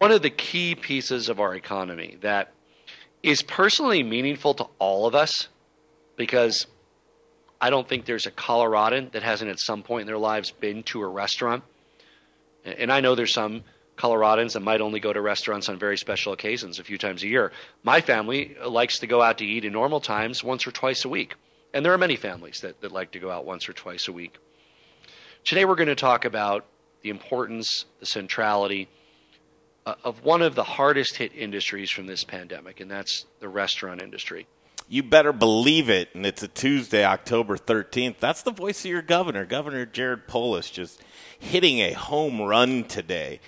one of the key pieces of our economy that is personally meaningful to all of us because I don't think there's a Coloradan that hasn't at some point in their lives been to a restaurant. And I know there's some Coloradans that might only go to restaurants on very special occasions a few times a year. My family likes to go out to eat in normal times once or twice a week. And there are many families that, that like to go out once or twice a week. Today we're going to talk about the importance, the centrality uh, of one of the hardest hit industries from this pandemic, and that's the restaurant industry. You better believe it. And it's a Tuesday, October 13th. That's the voice of your governor, Governor Jared Polis, just hitting a home run today.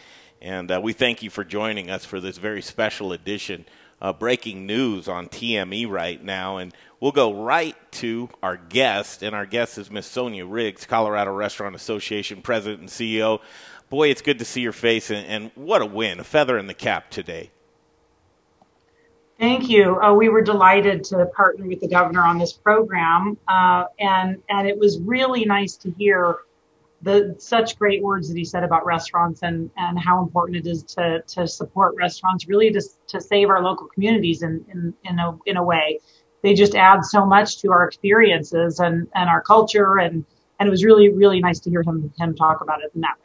And uh, we thank you for joining us for this very special edition. Uh, breaking news on TME right now. And we'll go right to our guest. And our guest is Miss Sonia Riggs, Colorado Restaurant Association President and CEO. Boy, it's good to see your face. And, and what a win, a feather in the cap today. Thank you. Uh, we were delighted to partner with the governor on this program, uh, and and it was really nice to hear the such great words that he said about restaurants and and how important it is to to support restaurants, really to to save our local communities in in in a in a way. They just add so much to our experiences and and our culture, and and it was really really nice to hear him him talk about it in that.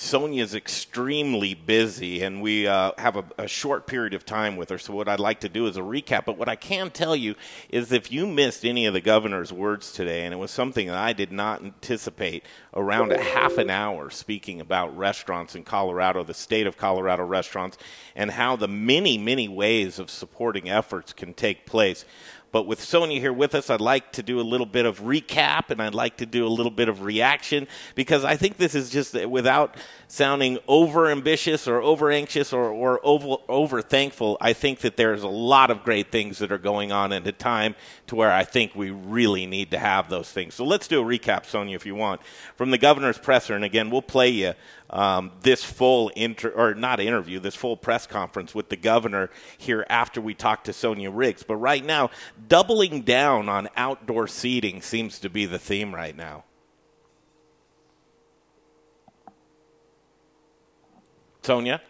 Sonia's extremely busy, and we uh, have a, a, short period of time with her. So, what I'd like to do is a recap. But what I can tell you is if you missed any of the governor's words today, and it was something that I did not anticipate around a half an hour speaking about restaurants in Colorado, the state of Colorado restaurants, and how the many, many ways of supporting efforts can take place. But with Sonia here with us, I'd like to do a little bit of recap and I'd like to do a little bit of reaction because I think this is just without sounding over ambitious or over anxious or, or over, over thankful. I think that there's a lot of great things that are going on at a time to where I think we really need to have those things. So let's do a recap, Sonia, if you want, from the governor's presser. And again, we'll play you um, this full inter or not interview, this full press conference with the governor here after we talk to Sonia Riggs. But right now, doubling down on outdoor seating seems to be the theme right now. Sonia?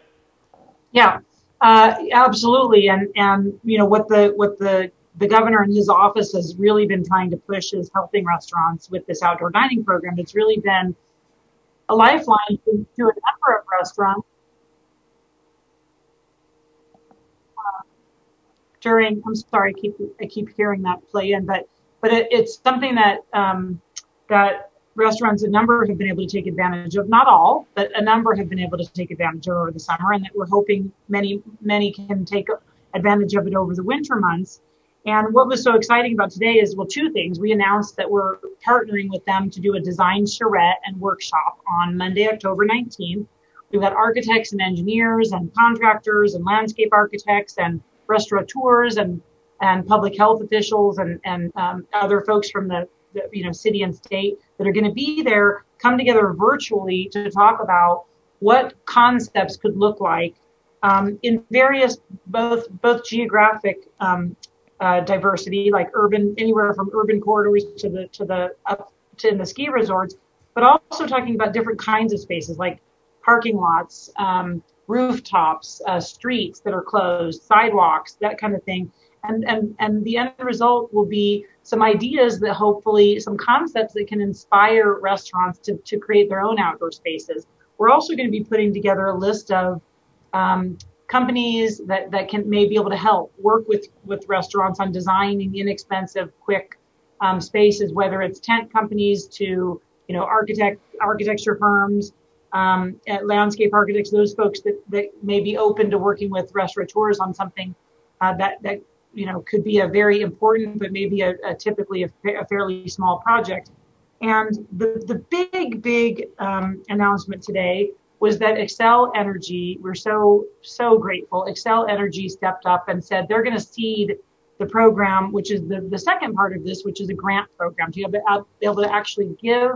Yeah, uh, absolutely. And and you know what the what the the governor and his office has really been trying to push is helping restaurants with this outdoor dining program. It's really been a lifeline to, to a number of restaurants uh, during. I'm sorry, I keep I keep hearing that play in, but but it, it's something that um, that restaurants, a number have been able to take advantage of, not all, but a number have been able to take advantage of over the summer, and that we're hoping many, many can take advantage of it over the winter months. And what was so exciting about today is, well, two things. We announced that we're partnering with them to do a design charrette and workshop on Monday, October 19th. We've got architects and engineers and contractors and landscape architects and restaurateurs and, and public health officials and, and um, other folks from the the, you know, city and state that are going to be there come together virtually to talk about what concepts could look like um, in various both both geographic um, uh, diversity, like urban anywhere from urban corridors to the to the up to in the ski resorts, but also talking about different kinds of spaces like parking lots, um, rooftops, uh, streets that are closed, sidewalks, that kind of thing. And and and the end result will be some ideas that hopefully some concepts that can inspire restaurants to, to create their own outdoor spaces. We're also going to be putting together a list of um, companies that, that can may be able to help work with, with restaurants on designing inexpensive, quick um, spaces, whether it's tent companies to you know architect architecture firms, um, landscape architects, those folks that, that may be open to working with restaurateurs on something uh, that that you know, could be a very important, but maybe a, a typically a, a, fairly small project. And the, the big, big um, announcement today was that Xcel Energy, we're so, so grateful. Xcel Energy stepped up and said they're going to seed the program, which is the, the second part of this, which is a grant program to be able to actually give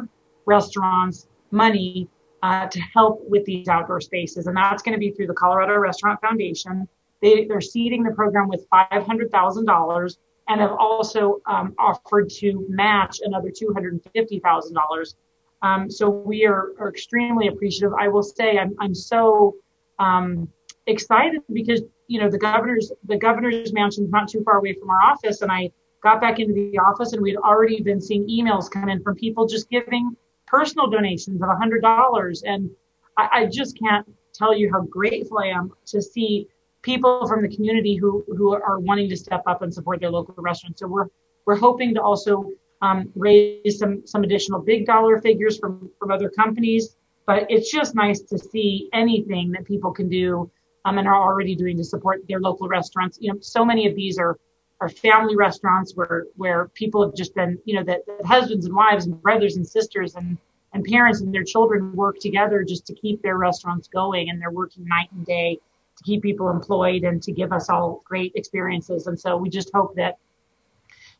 restaurants money uh, to help with these outdoor spaces. And that's going to be through the Colorado Restaurant Foundation. They, they're seeding the program with $500,000 and have also um, offered to match another $250,000. Um, so we are, are, extremely appreciative. I will say I'm, I'm so um, excited because you know the governor's the governor's mansion is not too far away from our office, and I got back into the office and we'd already been seeing emails come in from people just giving personal donations of $100. And I, I just can't tell you how grateful I am to see people from the community who, who are wanting to step up and support their local restaurants. So we're, we're hoping to also um, raise some, some additional big dollar figures from, from other companies. But it's just nice to see anything that people can do um, and are already doing to support their local restaurants. You know, so many of these are are family restaurants where where people have just been you know that, that husbands and wives and brothers and sisters and and parents and their children work together just to keep their restaurants going and they're working night and day to keep people employed and to give us all great experiences and so we just hope that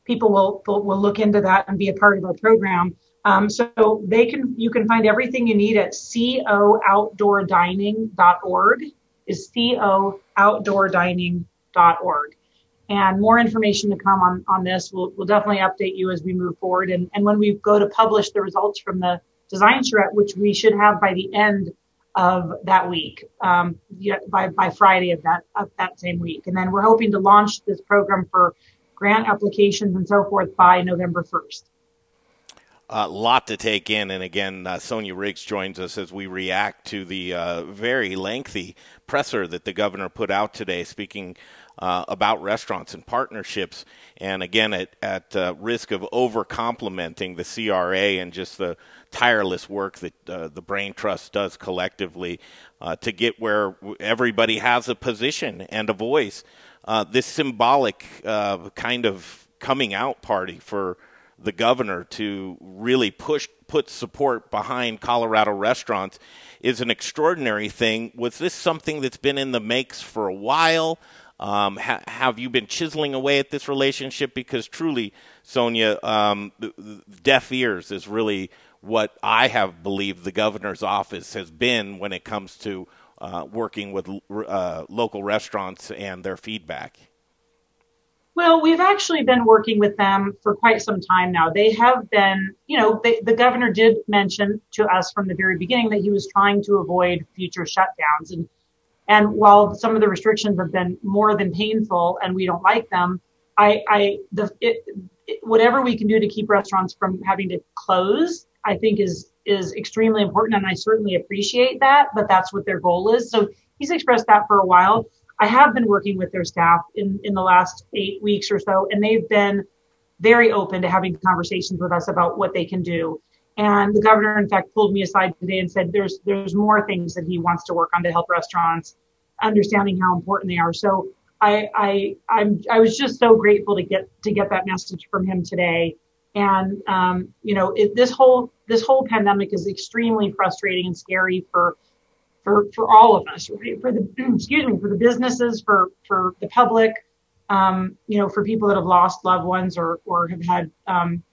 people will will look into that and be a part of our program um, so they can you can find everything you need at cooutdoordining.org is cooutdoordining.org and more information to come on, on this. We'll, we'll definitely update you as we move forward. And, and when we go to publish the results from the design charrette, which we should have by the end of that week, um, by, by Friday of that, of that same week. And then we're hoping to launch this program for grant applications and so forth by November 1st. A lot to take in, and again, uh, Sonia Riggs joins us as we react to the uh, very lengthy presser that the governor put out today, speaking uh, about restaurants and partnerships. And again, at, at uh, risk of over complimenting the CRA and just the tireless work that uh, the Brain Trust does collectively uh, to get where everybody has a position and a voice. Uh, this symbolic uh, kind of coming out party for the governor to really push put support behind Colorado restaurants is an extraordinary thing. Was this something that's been in the makes for a while? Um, ha- have you been chiseling away at this relationship? Because truly, Sonia, um, deaf ears is really what I have believed the governor's office has been when it comes to uh, working with uh, local restaurants and their feedback. Well, we've actually been working with them for quite some time now. They have been, you know, they, the governor did mention to us from the very beginning that he was trying to avoid future shutdowns. And and while some of the restrictions have been more than painful and we don't like them, I, I, the, it, it, whatever we can do to keep restaurants from having to close, I think is, is extremely important. And I certainly appreciate that, but that's what their goal is. So he's expressed that for a while. I have been working with their staff in, in the last eight weeks or so, and they've been very open to having conversations with us about what they can do. And the governor, in fact, pulled me aside today and said there's there's more things that he wants to work on to help restaurants, understanding how important they are. So I I I'm I was just so grateful to get to get that message from him today. And um, you know, it, this whole this whole pandemic is extremely frustrating and scary for for for all of us, right? For the excuse me, for the businesses, for for the public, um, you know, for people that have lost loved ones or or have had um,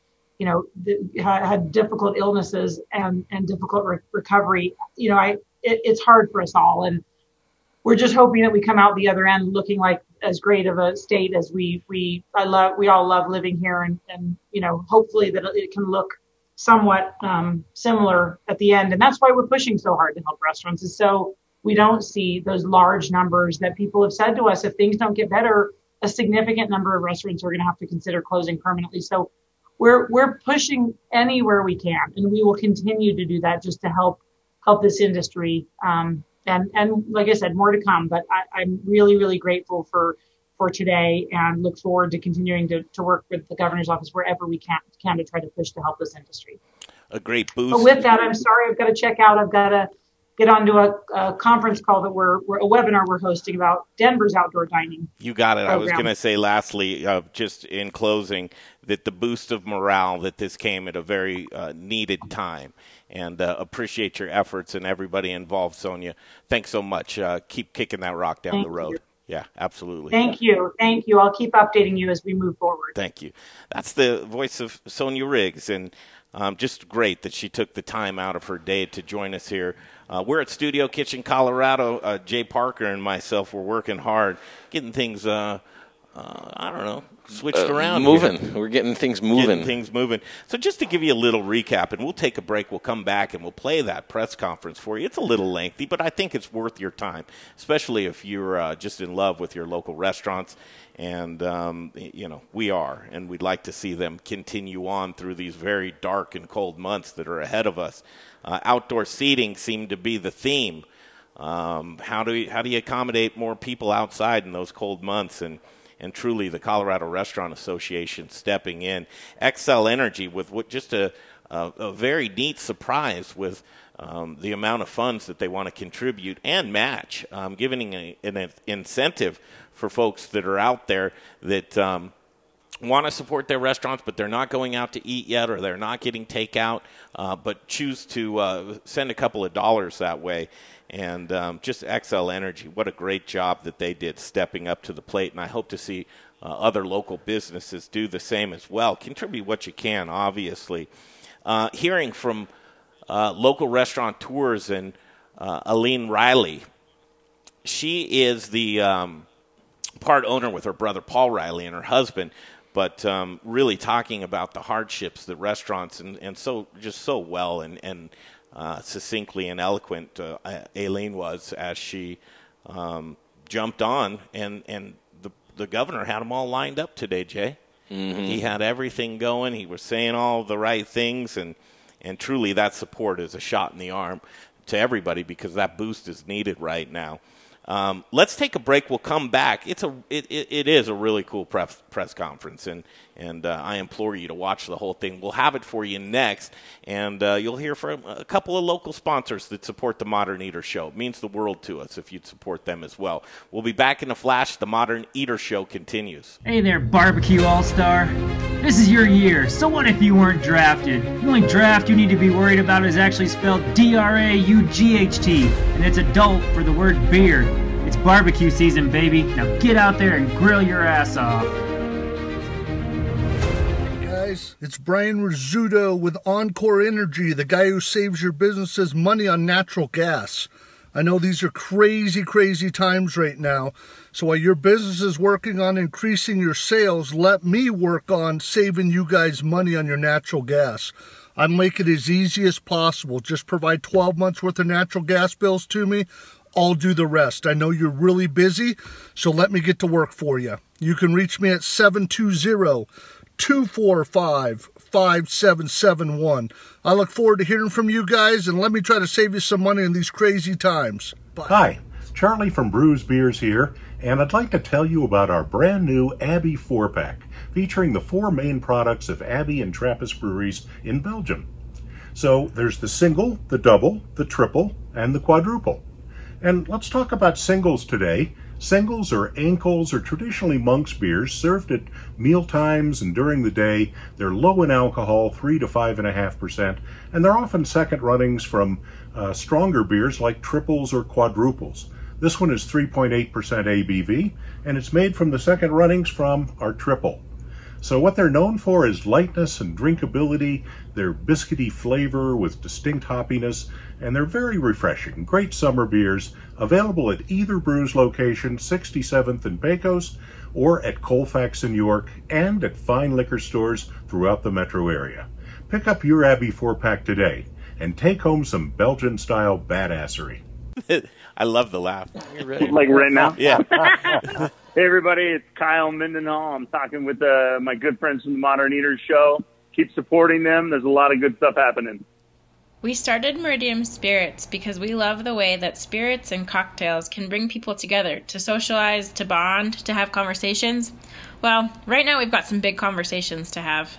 you know, had difficult illnesses and, and difficult re- recovery, you know, I, it, it's hard for us all. And we're just hoping that we come out the other end looking like as great of a state as we, we, I love, we all love living here and, and, you know, hopefully that it can look somewhat, um, similar at the end. And that's why we're pushing so hard to help restaurants is so we don't see those large numbers that people have said to us. If things don't get better, a significant number of restaurants are going to have to consider closing permanently. So we're we're pushing anywhere we can, and we will continue to do that just to help help this industry. Um, and and like I said, more to come. But I, I'm really really grateful for for today, and look forward to continuing to, to work with the governor's office wherever we can can to try to push to help this industry. A great boost. But with that, I'm sorry, I've got to check out. I've got to get onto a, a conference call that we're, we're, a webinar we're hosting about Denver's outdoor dining. You got it. Program. I was going to say, lastly, uh, just in closing, that the boost of morale that this came at a very uh, needed time, and uh, appreciate your efforts and everybody involved. Sonia, thanks so much. Uh, keep kicking that rock down Thank the road. You. Yeah, absolutely. Thank you. Thank you. I'll keep updating you as we move forward. Thank you. That's the voice of Sonia Riggs, and um, just great that she took the time out of her day to join us here uh, we're at Studio Kitchen, Colorado. Uh, Jay Parker and myself were working hard, getting things uh, I don't know, switched uh, around. Moving. Here. We're getting things moving. Getting things moving. So just to give you a little recap, and we'll take a break. We'll come back and we'll play that press conference for you. It's a little lengthy, but I think it's worth your time, especially if you're uh, just in love with your local restaurants. And um, you know we are, and we'd like to see them continue on through these very dark and cold months that are ahead of us. Uh, outdoor seating seemed to be the theme. Um, how do you, how do you accommodate more people outside in those cold months and and truly the Colorado Restaurant Association stepping in. Xcel Energy with just a, a, a very neat surprise with um, the amount of funds that they want to contribute and match, um, giving a, an incentive for folks that are out there that um, want to support their restaurants, but they're not going out to eat yet or they're not getting takeout, uh, but choose to uh, send a couple of dollars that way and um, just Xcel Energy. What a great job that they did stepping up to the plate, and I hope to see uh, other local businesses do the same as well. Contribute what you can, obviously. Uh, hearing from uh, local restaurateurs and uh, Aileen Reilly, she is the um, part owner with her brother Paul Reilly and her husband. But um, really talking about the hardships that restaurants and, and so just so well and, and uh, succinctly and eloquent uh, Aileen was as she um, jumped on, and and the the governor had them all lined up today. Jay, mm-hmm. he had everything going. He was saying all the right things, and and truly that support is a shot in the arm to everybody because that boost is needed right now. Um, let's take a break. We'll come back. It's a it, it, it is a really cool press press conference, and and uh, I implore you to watch the whole thing. We'll have it for you next, and uh, you'll hear from a couple of local sponsors that support the Modern Eater Show. It means the world to us if you'd support them as well. We'll be back in a flash. The Modern Eater Show continues. Hey there, barbecue all star. This is your year. So what if you weren't drafted? The only draft you need to be worried about is actually spelled D R A U G H T, and it's adult for the word beer. It's barbecue season, baby. Now get out there and grill your ass off guys. It's Brian Rizzuto with Encore Energy, the guy who saves your businesses money on natural gas. I know these are crazy, crazy times right now. So while your business is working on increasing your sales, let me work on saving you guys money on your natural gas. I make it as easy as possible. Just provide 12 months worth of natural gas bills to me. I'll do the rest. I know you're really busy, so let me get to work for you. You can reach me at 720 245 5771. I look forward to hearing from you guys and let me try to save you some money in these crazy times. Bye. Hi, Charlie from Bruz Beers here, and I'd like to tell you about our brand new Abbey 4 pack featuring the four main products of Abbey and Trappist breweries in Belgium. So there's the single, the double, the triple, and the quadruple. And let's talk about singles today. Singles or enkels are traditionally monk's beers served at meal times and during the day. They're low in alcohol, 3 to 5.5%, and they're often second runnings from uh, stronger beers like triples or quadruples. This one is 3.8% ABV, and it's made from the second runnings from our triple. So what they're known for is lightness and drinkability, their biscuity flavor with distinct hoppiness, and they're very refreshing. Great summer beers, available at either Bruz location, 67th and Pecos, or at Colfax in York, and at fine liquor stores throughout the metro area. Pick up your Abbey 4-pack today, and take home some Belgian-style badassery. I love the laugh. Like right now? Yeah. Hey, everybody, it's Kyle Mindenhall. I'm talking with uh, my good friends from the Modern Eaters Show. Keep supporting them. There's a lot of good stuff happening. We started Meridium Spirits because we love the way that spirits and cocktails can bring people together to socialize, to bond, to have conversations. Well, right now we've got some big conversations to have.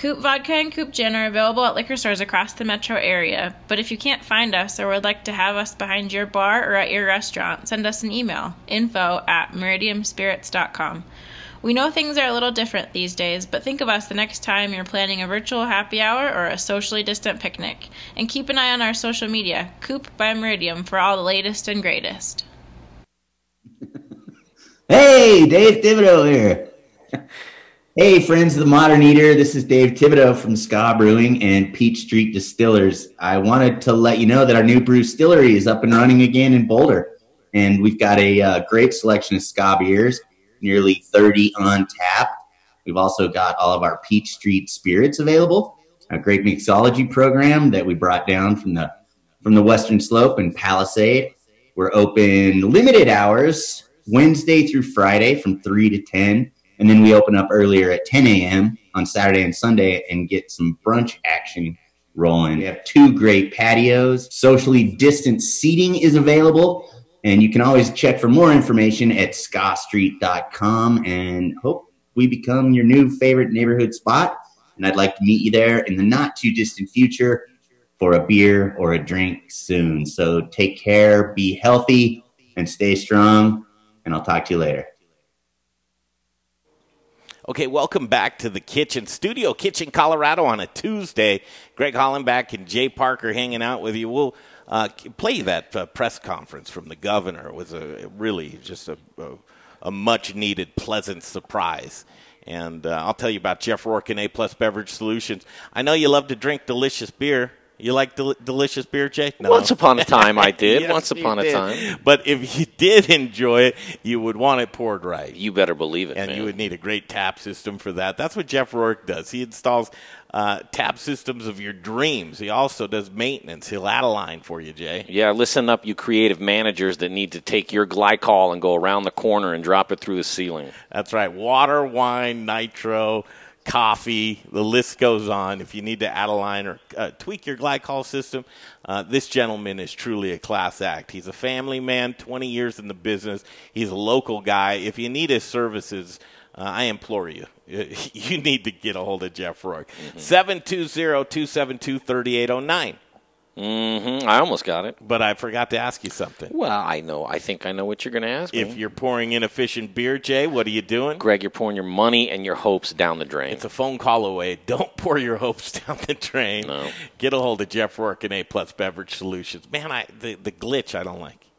Coop Vodka and Coop Gin are available at liquor stores across the metro area, but if you can't find us or would like to have us behind your bar or at your restaurant, send us an email info at meridiumspirits.com. We know things are a little different these days, but think of us the next time you're planning a virtual happy hour or a socially distant picnic. And keep an eye on our social media, Coop by Meridium, for all the latest and greatest. hey, Dave Thibodeau here. Hey, friends of the Modern Eater, this is Dave Thibodeau from Ska Brewing and Peach Street Distillers. I wanted to let you know that our new brew distillery is up and running again in Boulder, and we've got a uh, great selection of Ska beers. nearly 30 on tap. We've also got all of our Peach Street spirits available, a great mixology program that we brought down from the from the Western Slope and Palisade. We're open limited hours Wednesday through Friday from 3 to 10. And then we open up earlier at 10 a.m. on Saturday and Sunday and get some brunch action rolling. We have two great patios. Socially distanced seating is available. And you can always check for more information at skastreet.com and hope we become your new favorite neighborhood spot. And I'd like to meet you there in the not too distant future for a beer or a drink soon. So take care, be healthy, and stay strong. And I'll talk to you later. Okay, welcome back to the kitchen studio, Kitchen Colorado on a Tuesday. Greg Hollenbach and Jay Parker hanging out with you. We'll uh, play that uh, press conference from the governor. It was a really just a, a, a much needed, pleasant surprise. And uh, I'll tell you about Jeff Rourke and A Plus Beverage Solutions. I know you love to drink delicious beer. You like del- delicious beer, Jay? No. Once upon a time, I did. yes, Once upon a did. time. But if you did enjoy it, you would want it poured right. You better believe it, and man. you would need a great tap system for that. That's what Jeff Rourke does. He installs uh, tap systems of your dreams. He also does maintenance. He'll add a line for you, Jay. Yeah, listen up, you creative managers that need to take your glycol and go around the corner and drop it through the ceiling. That's right. Water, wine, nitro coffee, the list goes on. If you need to add a line or uh, tweak your glycol system, uh, this gentleman is truly a class act. He's a family man, 20 years in the business. He's a local guy. If you need his services, uh, I implore you, you need to get a hold of Jeff Rourke. 720 272 3809. Mm-hmm. I almost got it. But I forgot to ask you something. Well, I know. I think I know what you're going to ask me. If you're pouring inefficient beer, Jay, what are you doing? Greg, you're pouring your money and your hopes down the drain. It's a phone call away. Don't pour your hopes down the drain. No. Get a hold of Jeff Rourke and A Plus Beverage Solutions. Man, I the, the glitch I don't like.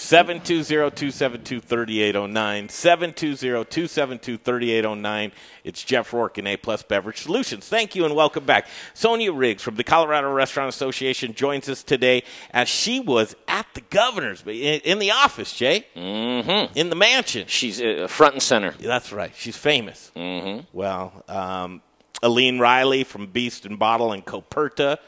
720-272-3809. 720-272-3809. It's Jeff Rourke and A Plus Beverage Solutions. Thank you and welcome back. Sonia Riggs from the Colorado Restaurant Association joins us today as she was at the governor's in, in the office, Jay. Mm-hmm. In the mansion. She's uh, front and center. That's right. She's famous. Mm-hmm. Well, um, Aileen Reilly from Beast and Bottle and Coperta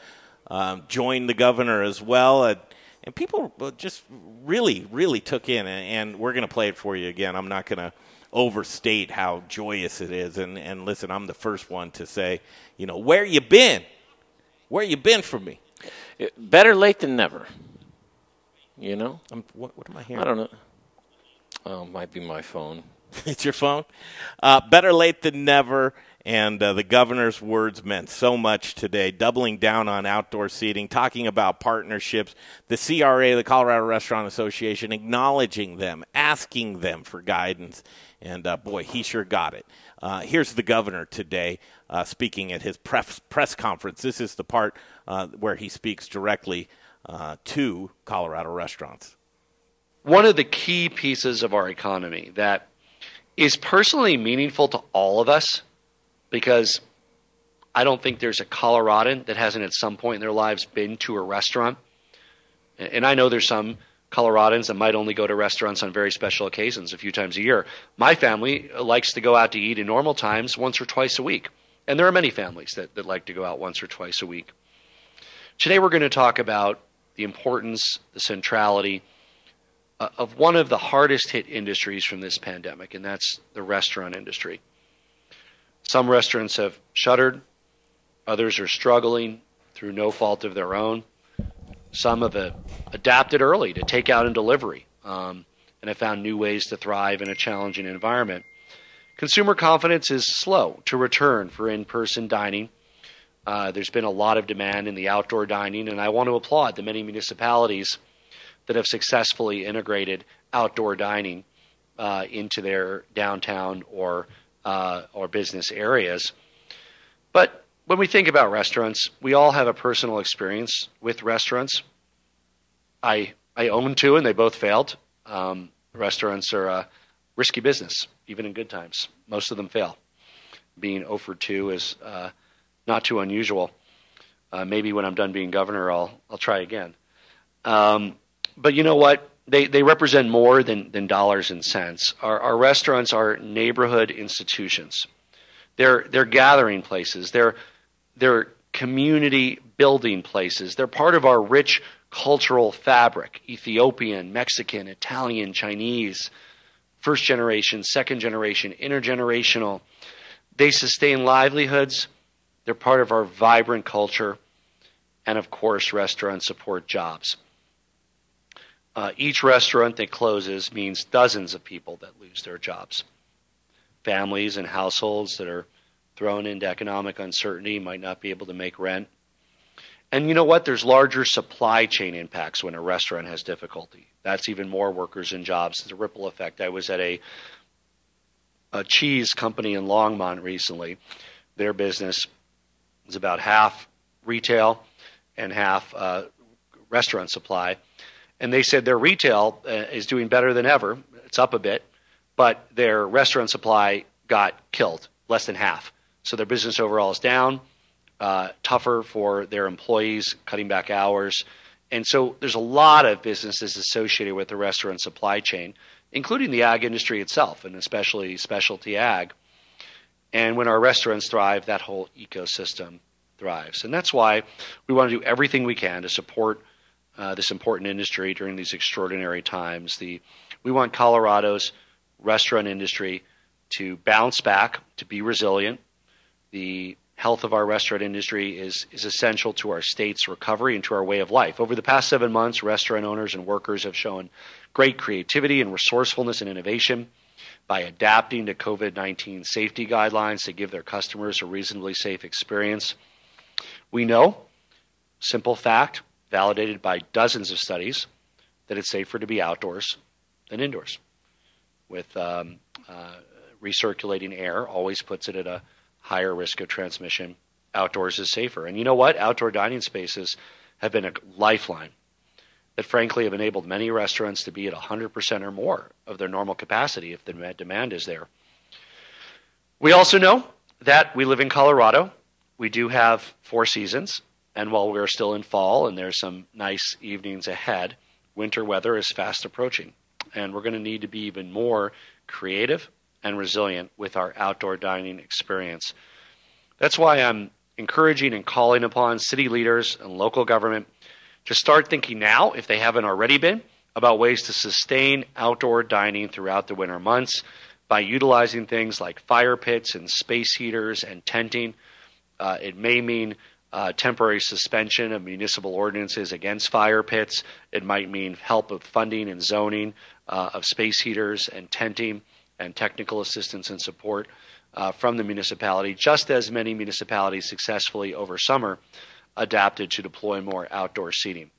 um, joined the governor as well. And, and people just really, really took in, and, we're going to play it for you again. I'm not going to overstate how joyous it is. And, and listen, I'm the first one to say, you know, where you been? Where you been for me? Better late than never. You know? I'm, what, what am I hearing? I don't know. Oh, might be my phone. it's your phone. Uh, better late than never. And uh, the governor's words meant so much today, doubling down on outdoor seating, talking about partnerships, the CRA, the Colorado Restaurant Association, acknowledging them, asking them for guidance. And uh, boy, he sure got it. Uh, here's the governor today uh, speaking at his press, press conference. This is the part uh, where he speaks directly uh, to Colorado restaurants. One of the key pieces of our economy that is personally meaningful to all of us because I don't think there's a Coloradan that hasn't at some point in their lives been to a restaurant. And I know there's some Coloradans that might only go to restaurants on very special occasions a few times a year. My family likes to go out to eat in normal times once or twice a week. And there are many families that, that like to go out once or twice a week. Today we're going to talk about the importance, the centrality uh, of one of the hardest hit industries from this pandemic, and that's the restaurant industry. Some restaurants have shuttered, others are struggling through no fault of their own. Some have uh, adapted early to takeout and delivery um, and have found new ways to thrive in a challenging environment. Consumer confidence is slow to return for in person dining. Uh, there's been a lot of demand in the outdoor dining, and I want to applaud the many municipalities that have successfully integrated outdoor dining uh, into their downtown or uh, or business areas. But when we think about restaurants, we all have a personal experience with restaurants. I I own two, and they both failed. Um, restaurants are a risky business, even in good times. Most of them fail. Being 0 for 2 is uh, not too unusual. Uh, maybe when I'm done being governor, I'll I'll try again. Um, but you know what? They, they represent more than, than dollars and cents. Our, our restaurants are neighborhood institutions. They're, they're gathering places. They're, they're community building places. They're part of our rich cultural fabric Ethiopian, Mexican, Italian, Chinese, first generation, second generation, intergenerational. They sustain livelihoods. They're part of our vibrant culture. And of course, restaurants support jobs. Uh, each restaurant that closes means dozens of people that lose their jobs. Families and households that are thrown into economic uncertainty might not be able to make rent. And you know what? There's larger supply chain impacts when a restaurant has difficulty. That's even more workers and jobs. It's a ripple effect. I was at a a cheese company in Longmont recently. Their business is about half retail and half uh, restaurant supply and they said their retail uh, is doing better than ever. It's up a bit, but their restaurant supply got killed, less than half. So their business overall is down, uh, tougher for their employees, cutting back hours. And so there's a lot of businesses associated with the restaurant supply chain, including the ag industry itself, and especially specialty ag. And when our restaurants thrive, that whole ecosystem thrives. And that's why we want to do everything we can to support uh, this important industry during these extraordinary times. The we want Colorado's restaurant industry to bounce back, to be resilient. The health of our restaurant industry is is essential to our state's recovery and to our way of life. Over the past seven months, restaurant owners and workers have shown great creativity and resourcefulness and innovation by adapting to COVID 19 safety guidelines to give their customers a reasonably safe experience. We know, simple fact, validated by dozens of studies that it's safer to be outdoors than indoors. With um, uh, recirculating air, always puts it at a higher risk of transmission. Outdoors is safer. And you know what? Outdoor dining spaces have been a lifeline that, frankly, have enabled many restaurants to be at 100% or more of their normal capacity if the demand is there. We also know that we live in Colorado. We do have four seasons. And while we're still in fall and there's some nice evenings ahead, winter weather is fast approaching. And we're going to need to be even more creative and resilient with our outdoor dining experience. That's why I'm encouraging and calling upon city leaders and local government to start thinking now, if they haven't already been, about ways to sustain outdoor dining throughout the winter months by utilizing things like fire pits and space heaters and tenting. Uh, it may mean uh, temporary suspension of municipal ordinances against fire pits. It might mean help with funding and zoning uh, of space heaters and tenting and technical assistance and support uh, from the municipality, just as many municipalities successfully over summer adapted to deploy more outdoor seating.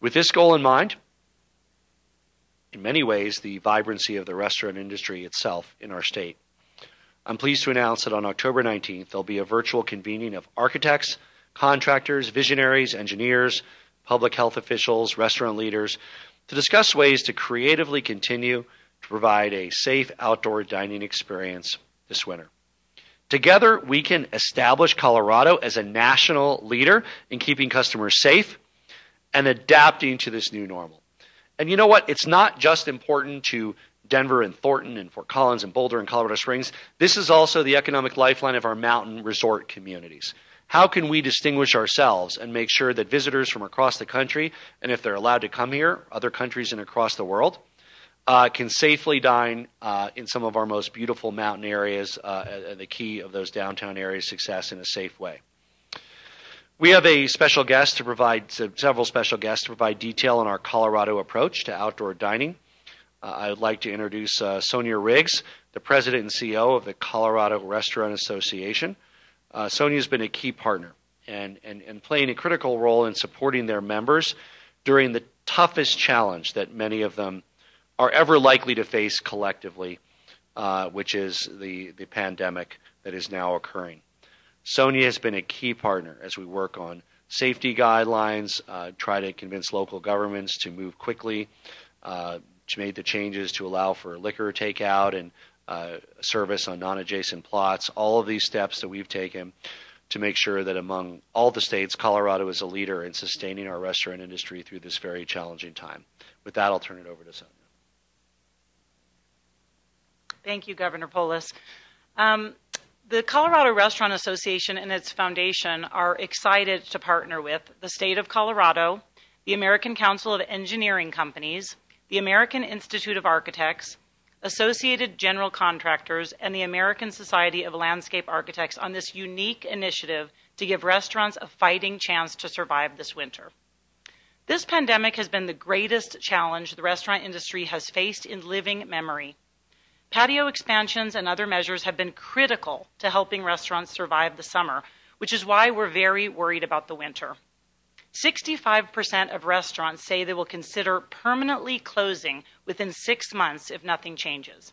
With this goal in mind, in many ways, the vibrancy of the restaurant industry itself in our state I'm pleased to announce that on October 19th, there'll be a virtual convening of architects, contractors, visionaries, engineers, public health officials, restaurant leaders to discuss ways to creatively continue to provide a safe outdoor dining experience this winter. Together, we can establish Colorado as a national leader in keeping customers safe and adapting to this new normal. And you know what? It's not just important to Denver and Thornton and Fort Collins and Boulder and Colorado Springs. This is also the economic lifeline of our mountain resort communities. How can we distinguish ourselves and make sure that visitors from across the country, and if they're allowed to come here, other countries and across the world, uh, can safely dine uh, in some of our most beautiful mountain areas, uh, the key of those downtown areas' success in a safe way. We have a special guest to provide, several special guests to provide detail on our Colorado approach to outdoor dining. Uh, I would like to introduce uh, Sonia Riggs, the president and CEO of the Colorado Restaurant Association. Uh, Sonia has been a key partner and, and, and playing a critical role in supporting their members during the toughest challenge that many of them are ever likely to face collectively, uh, which is the, the pandemic that is now occurring. Sonia has been a key partner as we work on safety guidelines, uh, try to convince local governments to move quickly, uh, made the changes to allow for liquor takeout and uh, service on non-adjacent plots. All of these steps that we've taken to make sure that among all the states, Colorado is a leader in sustaining our restaurant industry through this very challenging time. With that, I'll turn it over to Sonia. Thank you, Governor Polis. Um, the Colorado Restaurant Association and its foundation are excited to partner with the state of Colorado, the American Council of Engineering Companies, the American Institute of Architects, Associated General Contractors, and the American Society of Landscape Architects on this unique initiative to give restaurants a fighting chance to survive this winter. This pandemic has been the greatest challenge the restaurant industry has faced in living memory. Patio expansions and other measures have been critical to helping restaurants survive the summer, which is why we're very worried about the winter. 65% of restaurants say they will consider permanently closing within six months if nothing changes.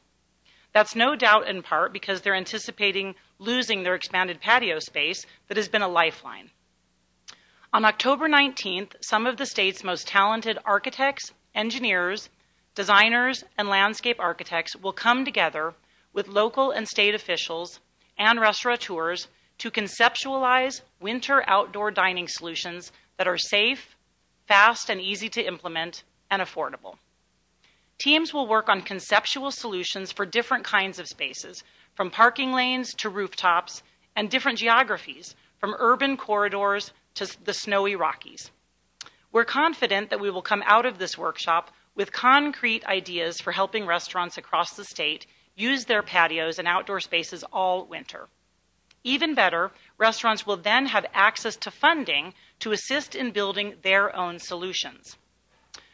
That's no doubt in part because they're anticipating losing their expanded patio space that has been a lifeline. On October 19th, some of the state's most talented architects, engineers, designers, and landscape architects will come together with local and state officials and restaurateurs to conceptualize winter outdoor dining solutions that are safe, fast, and easy to implement, and affordable. Teams will work on conceptual solutions for different kinds of spaces, from parking lanes to rooftops, and different geographies, from urban corridors to the snowy Rockies. We're confident that we will come out of this workshop with concrete ideas for helping restaurants across the state use their patios and outdoor spaces all winter. Even better, restaurants will then have access to funding to assist in building their own solutions.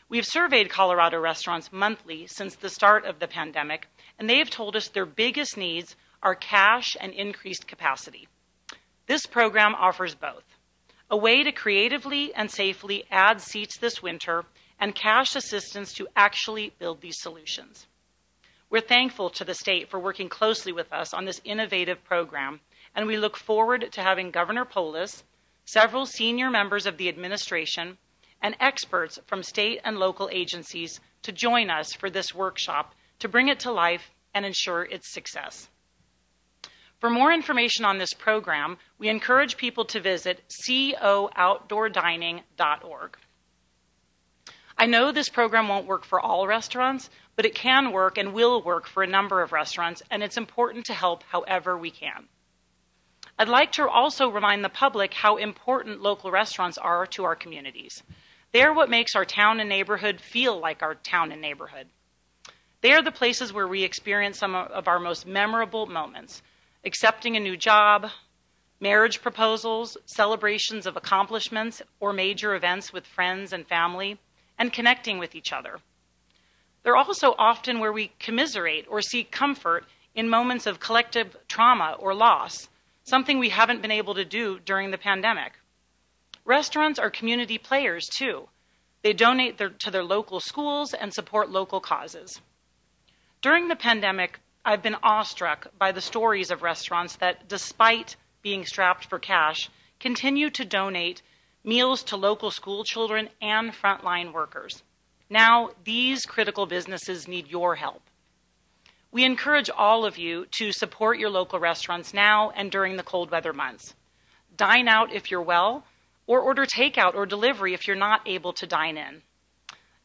We've surveyed Colorado restaurants monthly since the start of the pandemic, and they have told us their biggest needs are cash and increased capacity. This program offers both a way to creatively and safely add seats this winter and cash assistance to actually build these solutions. We're thankful to the state for working closely with us on this innovative program, and we look forward to having Governor Polis, several senior members of the administration, and experts from state and local agencies to join us for this workshop to bring it to life and ensure its success. For more information on this program, we encourage people to visit cooutdoordining.org. I know this program won't work for all restaurants, but it can work and will work for a number of restaurants, and it's important to help however we can. I'd like to also remind the public how important local restaurants are to our communities. They are what makes our town and neighborhood feel like our town and neighborhood. They are the places where we experience some of our most memorable moments accepting a new job, marriage proposals, celebrations of accomplishments, or major events with friends and family and connecting with each other. They're also often where we commiserate or seek comfort in moments of collective trauma or loss, something we haven't been able to do during the pandemic. Restaurants are community players too. They donate their, to their local schools and support local causes. During the pandemic, I've been awestruck by the stories of restaurants that, despite being strapped for cash, continue to donate meals to local school children and frontline workers. Now, these critical businesses need your help. We encourage all of you to support your local restaurants now and during the cold weather months. Dine out if you're well, or order takeout or delivery if you're not able to dine in.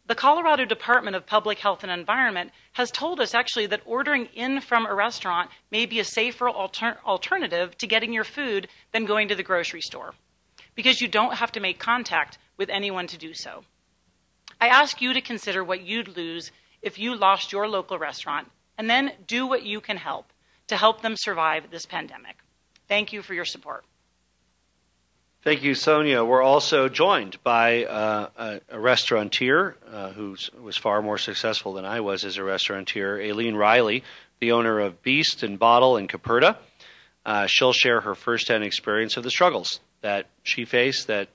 The Colorado Department of Public Health and Environment has told us actually that ordering in from a restaurant may be a safer alter- alternative to getting your food than going to the grocery store because you don't have to make contact with anyone to do so. I ask you to consider what you'd lose if you lost your local restaurant and then do what you can help to help them survive this pandemic. Thank you for your support. Thank you, Sonia. We're also joined by uh, a, a, restaurateur uh, who was far more successful than I was as a restaurateur, Aileen Reilly, the owner of Beast and Bottle in Coperta. Uh, she'll share her firsthand experience of the struggles that she faced, that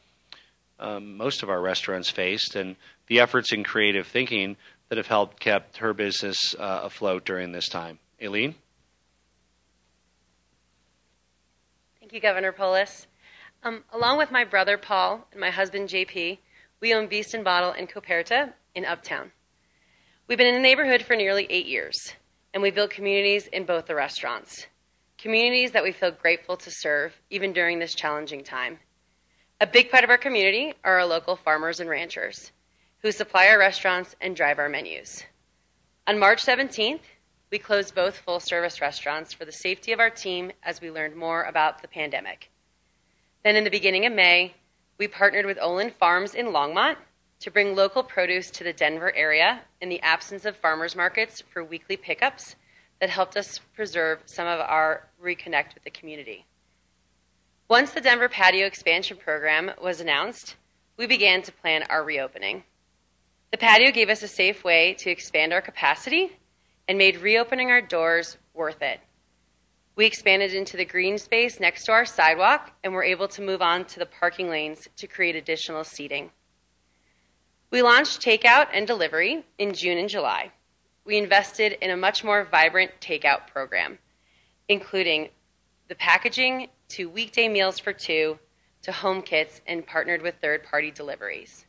um, most of our restaurants faced, and the efforts in creative thinking that have helped kept her business uh, afloat during this time. Aileen? Thank you, Governor Polis. Um, along with my brother Paul and my husband JP, we own Beast and Bottle in Coperta in Uptown. We've been in the neighborhood for nearly eight years, and we built communities in both the restaurants. communities that we feel grateful to serve even during this challenging time. A big part of our community are our local farmers and ranchers who supply our restaurants and drive our menus. On March 17th, we closed both full service restaurants for the safety of our team as we learned more about the pandemic. Then, in the beginning of May, we partnered with Ollin Farms in Longmont to bring local produce to the Denver area in the absence of farmers markets for weekly pickups that helped us preserve some of our reconnect with the community. Once the Denver patio expansion program was announced, we began to plan our reopening. The patio gave us a safe way to expand our capacity and made reopening our doors worth it. We expanded into the green space next to our sidewalk and were able to move on to the parking lanes to create additional seating. We launched takeout and delivery in June and July. We invested in a much more vibrant takeout program, including the packaging to weekday meals for two to home kits and partnered with third party deliveries.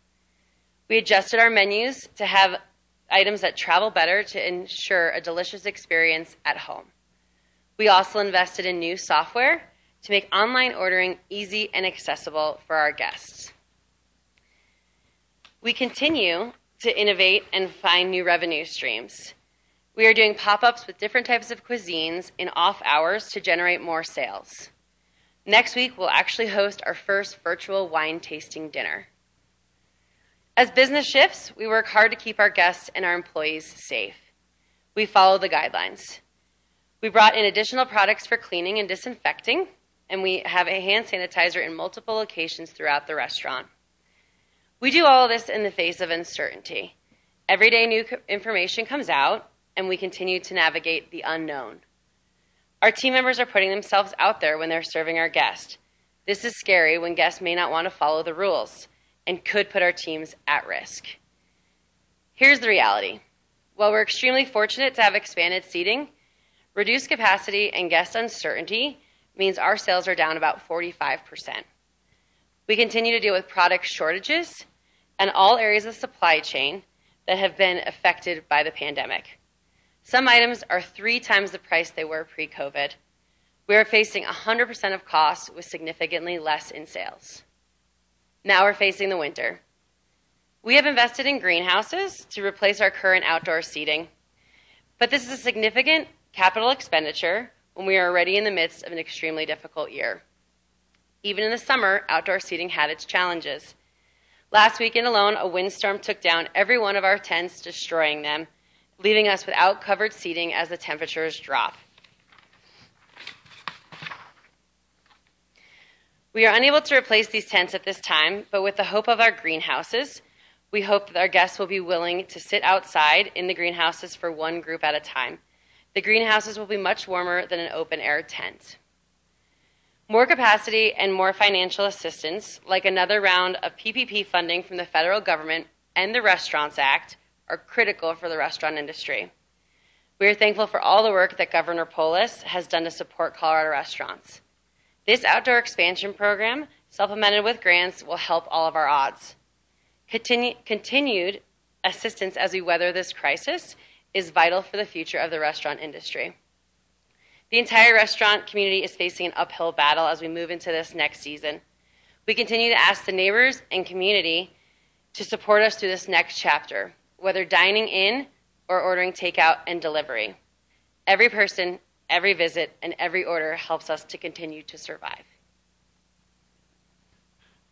We adjusted our menus to have items that travel better to ensure a delicious experience at home. We also invested in new software to make online ordering easy and accessible for our guests. We continue to innovate and find new revenue streams. We are doing pop ups with different types of cuisines in off hours to generate more sales. Next week, we'll actually host our first virtual wine tasting dinner. As business shifts, we work hard to keep our guests and our employees safe. We follow the guidelines. We brought in additional products for cleaning and disinfecting, and we have a hand sanitizer in multiple locations throughout the restaurant. We do all of this in the face of uncertainty. Every day, new information comes out, and we continue to navigate the unknown. Our team members are putting themselves out there when they're serving our guests. This is scary when guests may not want to follow the rules and could put our teams at risk. Here's the reality while we're extremely fortunate to have expanded seating, reduced capacity and guest uncertainty means our sales are down about 45%. We continue to deal with product shortages and all areas of supply chain that have been affected by the pandemic. Some items are three times the price they were pre COVID. We are facing 100% of costs with significantly less in sales. Now we're facing the winter. We have invested in greenhouses to replace our current outdoor seating, but this is a significant capital expenditure when we are already in the midst of an extremely difficult year. Even in the summer, outdoor seating had its challenges. Last weekend alone, a windstorm took down every one of our tents, destroying them, leaving us without covered seating as the temperatures drop. We are unable to replace these tents at this time, but with the hope of our greenhouses, we hope that our guests will be willing to sit outside in the greenhouses for one group at a time. The greenhouses will be much warmer than an open air tent. More capacity and more financial assistance, like another round of PPP funding from the federal government and the Restaurants Act, are critical for the restaurant industry. We are thankful for all the work that Governor Polis has done to support Colorado restaurants. This outdoor expansion program, supplemented with grants, will help all of our odds. Continu- continued assistance as we weather this crisis is vital for the future of the restaurant industry. The entire restaurant community is facing an uphill battle as we move into this next season. We continue to ask the neighbors and community to support us through this next chapter, whether dining in or ordering takeout and delivery. Every person, Every visit and every order helps us to continue to survive.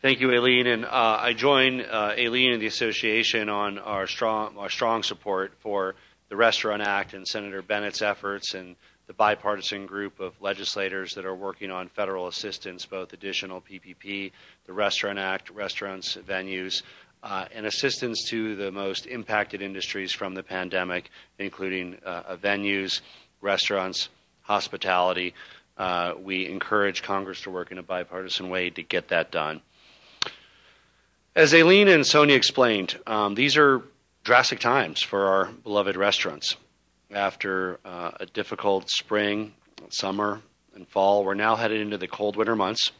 Thank you, Aileen. And uh, I join uh, Aileen and the association on our strong, our strong support for the Restaurant Act and Senator Bennet's efforts and the bipartisan group of legislators that are working on federal assistance, both additional PPP, the Restaurant Act, restaurants, venues, uh, and assistance to the most impacted industries from the pandemic, including uh, venues, restaurants, hospitality. Uh, we encourage Congress to work in a bipartisan way to get that done. As Aileen and Sonia explained, um, these are drastic times for our beloved restaurants. After uh, a difficult spring, summer, and fall, we're now headed into the cold winter months.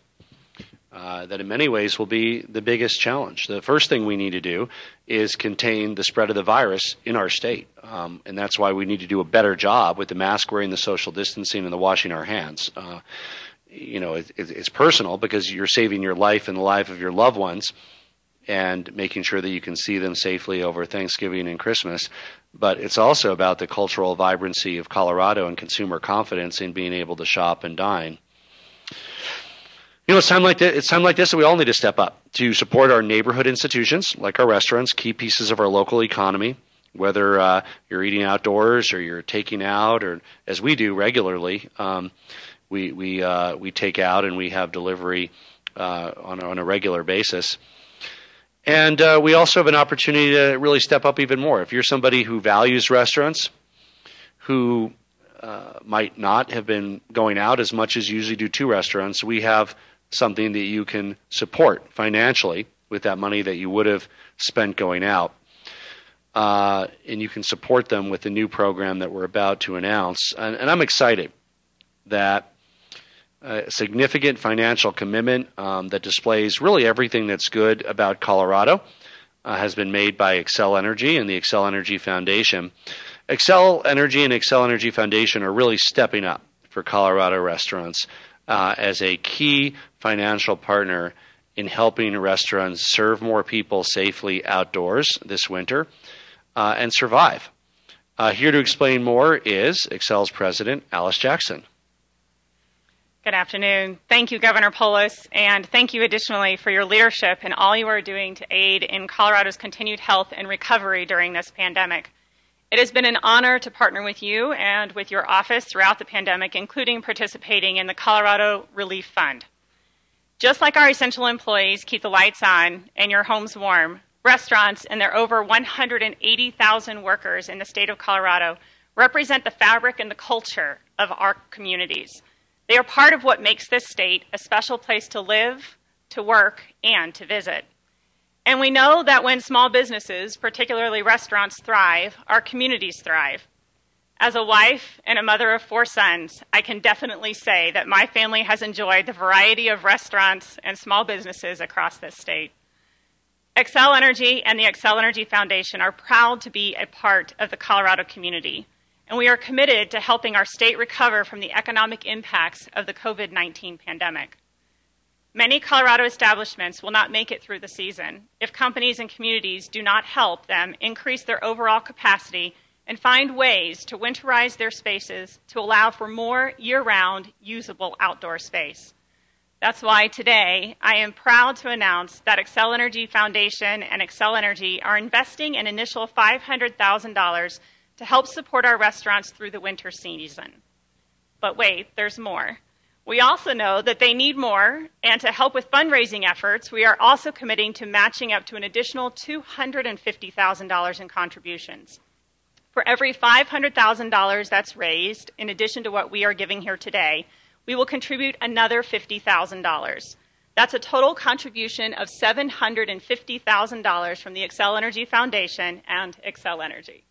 Uh, that in many ways will be the biggest challenge. The first thing we need to do is contain the spread of the virus in our state. Um, and that's why we need to do a better job with the mask wearing, the social distancing, and the washing our hands. Uh, you know, it, it, it's personal because you're saving your life and the life of your loved ones and making sure that you can see them safely over Thanksgiving and Christmas. But it's also about the cultural vibrancy of Colorado and consumer confidence in being able to shop and dine. You know, it's time like this, it's time like this that we all need to step up to support our neighborhood institutions, like our restaurants, key pieces of our local economy. Whether uh, you're eating outdoors or you're taking out, or as we do regularly, um, we we uh, we take out and we have delivery uh, on on a regular basis. And uh, we also have an opportunity to really step up even more. If you're somebody who values restaurants, who uh, might not have been going out as much as you usually do to restaurants, we have something that you can support financially with that money that you would have spent going out. Uh, and you can support them with the new program that we're about to announce. And, and I'm excited that a significant financial commitment um, that displays really everything that's good about Colorado uh, has been made by Xcel Energy and the Xcel Energy Foundation. Xcel Energy and Xcel Energy Foundation are really stepping up for Colorado restaurants uh, as a key financial partner in helping restaurants serve more people safely outdoors this winter uh, and survive. Uh, here to explain more is Xcel's president, Alice Jackson. Good afternoon. Thank you, Governor Polis, and thank you additionally for your leadership and all you are doing to aid in Colorado's continued health and recovery during this pandemic. It has been an honor to partner with you and with your office throughout the pandemic, including participating in the Colorado Relief Fund. Just like our essential employees keep the lights on and your homes warm, restaurants and their over 180,000 workers in the state of Colorado represent the fabric and the culture of our communities. They are part of what makes this state a special place to live, to work, and to visit. And we know that when small businesses, particularly restaurants, thrive, our communities thrive. As a wife and a mother of four sons, I can definitely say that my family has enjoyed the variety of restaurants and small businesses across this state. Xcel Energy and the Xcel Energy Foundation are proud to be a part of the Colorado community and we are committed to helping our state recover from the economic impacts of the COVID 19 pandemic. Many Colorado establishments will not make it through the season if companies and communities do not help them increase their overall capacity and find ways to winterize their spaces to allow for more year round usable outdoor space. That's why today I am proud to announce that Xcel Energy Foundation and Xcel Energy are investing an initial $500,000 to help support our restaurants through the winter season. But wait, there's more. We also know that they need more, and to help with fundraising efforts, we are also committing to matching up to an additional $250,000 in contributions. For every $500,000 that's raised, in addition to what we are giving here today, we will contribute another $50,000. That's a total contribution of $750,000 from the Xcel Energy Foundation and Xcel Energy.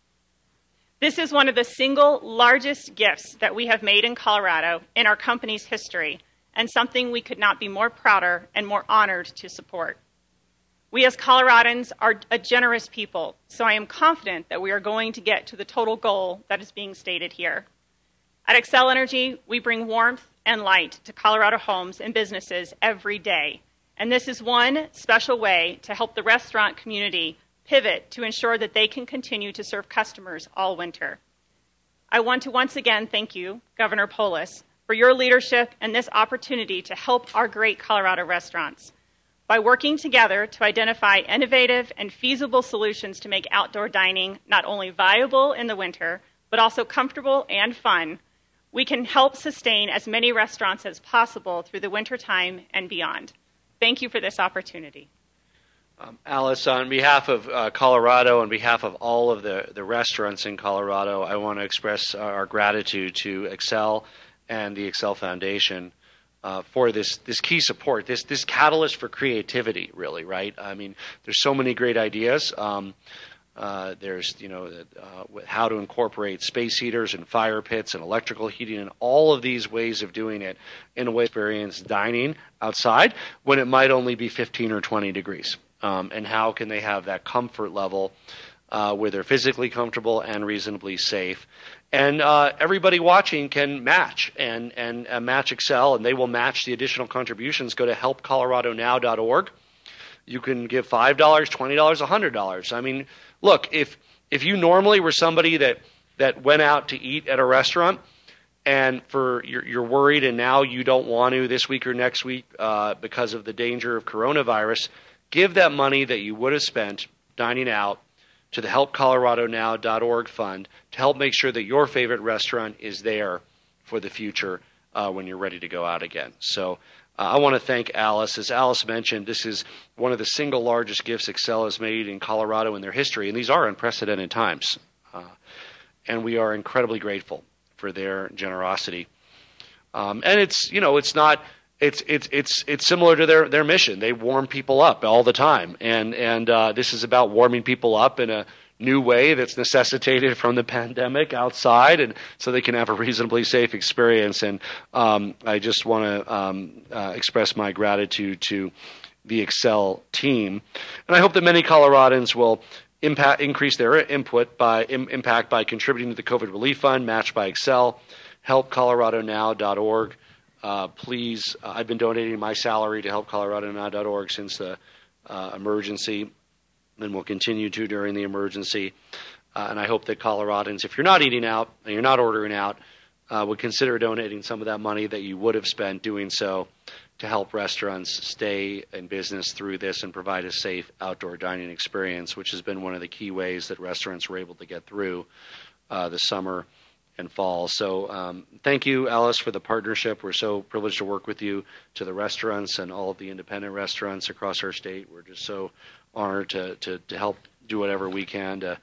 This is one of the single largest gifts that we have made in Colorado in our company's history, and something we could not be more prouder and more honored to support. We as Coloradans are a generous people, so I am confident that we are going to get to the total goal that is being stated here. At Xcel Energy, we bring warmth and light to Colorado homes and businesses every day, and this is one special way to help the restaurant community pivot to ensure that they can continue to serve customers all winter. I want to once again thank you, Governor Polis, for your leadership and this opportunity to help our great Colorado restaurants. By working together to identify innovative and feasible solutions to make outdoor dining not only viable in the winter, but also comfortable and fun, we can help sustain as many restaurants as possible through the wintertime and beyond. Thank you for this opportunity. Um, Alice, on behalf of uh, Colorado, on behalf of all of the, the restaurants in Colorado, I want to express our gratitude to Xcel and the Xcel Foundation uh, for this this key support, this this catalyst for creativity. Really, right? I mean, there's so many great ideas. Um, Uh, there's you know uh, how to incorporate space heaters and fire pits and electrical heating and all of these ways of doing it in a way experience dining outside when it might only be 15 or 20 degrees. Um, and how can they have that comfort level uh, where they're physically comfortable and reasonably safe? And uh, everybody watching can match and and uh, match Xcel, and they will match the additional contributions. Go to helpcoloradonow.org. You can give five dollars, twenty dollars, a hundred dollars. I mean, look if if you normally were somebody that that went out to eat at a restaurant and for you're, you're worried and now you don't want to this week or next week uh, because of the danger of coronavirus, give that money that you would have spent dining out to the helpcoloradonow.org fund to help make sure that your favorite restaurant is there for the future uh, when you're ready to go out again. So uh, I want to thank Alice. As Alice mentioned, this is one of the single largest gifts Xcel has made in Colorado in their history, and these are unprecedented times. Uh, and we are incredibly grateful for their generosity. Um, and it's you know it's not it's it's it's it's similar to their their mission. They warm people up all the time, and and uh, this is about warming people up in a new way that's necessitated from the pandemic outside, and so they can have a reasonably safe experience. And um, I just want to um, uh, express my gratitude to the Xcel team, and I hope that many Coloradans will impact increase their input by Im, impact by contributing to the COVID Relief Fund matched by Xcel. HelpColoradoNow.org. Uh, please, uh, I've been donating my salary to helpcoloradonow.org since the uh, emergency, and will continue to during the emergency. Uh, and I hope that Coloradans, if you're not eating out and you're not ordering out, uh, would consider donating some of that money that you would have spent doing so to help restaurants stay in business through this and provide a safe outdoor dining experience, which has been one of the key ways that restaurants were able to get through uh, the summer and fall. So um, thank you, Alice, for the partnership. We're so privileged to work with you, to the restaurants and all of the independent restaurants across our state. We're just so honored to, to, to help do whatever we can to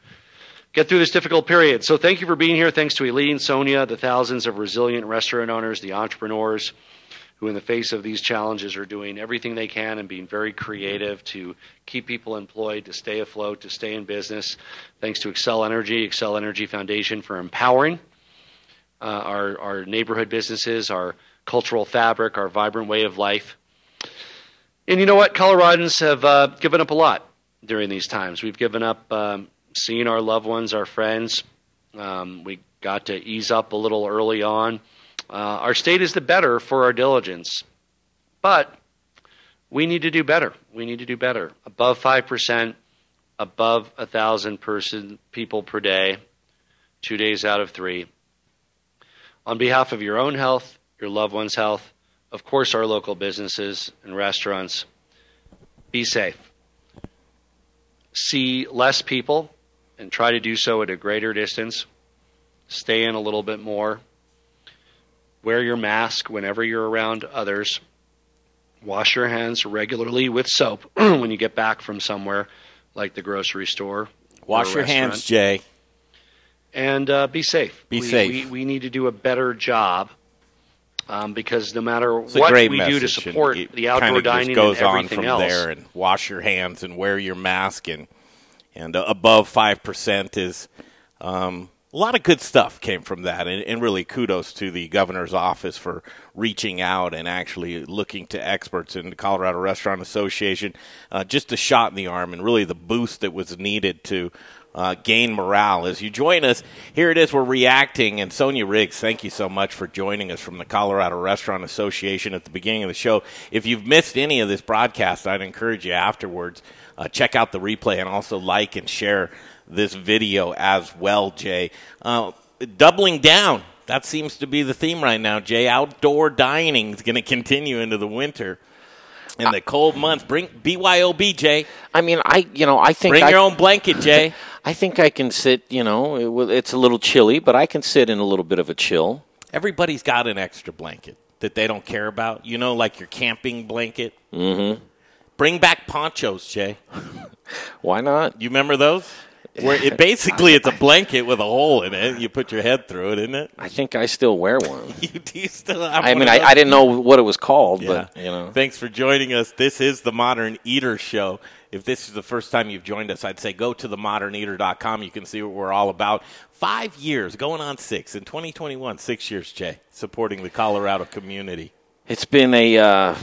get through this difficult period. So thank you for being here. Thanks to Aileen, Sonia, the thousands of resilient restaurant owners, the entrepreneurs who, in the face of these challenges, are doing everything they can and being very creative to keep people employed, to stay afloat, to stay in business. Thanks to Xcel Energy, Xcel Energy Foundation for empowering uh, our, our neighborhood businesses, our cultural fabric, our vibrant way of life. And you know what? Coloradans have uh, given up a lot during these times. We've given up um, seeing our loved ones, our friends. Um, we got to ease up a little early on. Uh, our state is the better for our diligence, but we need to do better. We need to do better. Above 5%, above a 1,000 person people per day, two days out of three on behalf of your own health, your loved one's health, of course, our local businesses and restaurants, be safe. See less people and try to do so at a greater distance. Stay in a little bit more. Wear your mask whenever you're around others. Wash your hands regularly with soap when you get back from somewhere like the grocery store. Wash your hands, Jay and uh, be safe. Be we, safe. We, we, need to do a better job um, because no matter it's what we do to support the outdoor dining goes and on from else, there, and wash your hands and wear your mask, and and uh, above five percent is. Um, a lot of good stuff came from that, and, and, really kudos to the governor's office for reaching out and actually looking to experts in the Colorado Restaurant Association. Uh, just a shot in the arm, and really the boost that was needed to uh, gain morale. As you join us, here it is. We're reacting. And Sonia Riggs, thank you so much for joining us from the Colorado Restaurant Association at the beginning of the show. If you've missed any of this broadcast, I'd encourage you afterwards uh, check out the replay and also like and share this video as well, Jay. Uh, doubling down. That seems to be the theme right now, Jay. Outdoor dining is going to continue into the winter in the cold months. Bring BYOB, Jay. I mean, I you know I think bring I, your own blanket, Jay. I think I can sit. You know, it, it's a little chilly, but I can sit in a little bit of a chill. Everybody's got an extra blanket that they don't care about. You know, like your camping blanket. Mm-hmm. Bring back ponchos, Jay. Why not? You remember those? Where it basically it's a blanket with a hole in it. You put your head through it, isn't it? I think I still wear one. you, do you still have I mean, I, I, didn't know what it was called, yeah. but you know. Thanks for joining us. This is the Modern Eater Show, if this is the first time you've joined us, I'd say go to themoderneater.com. You can see what we're all about. Five years, going on six. In 2021, six years, Jay, supporting the Colorado community. It's been a, uh,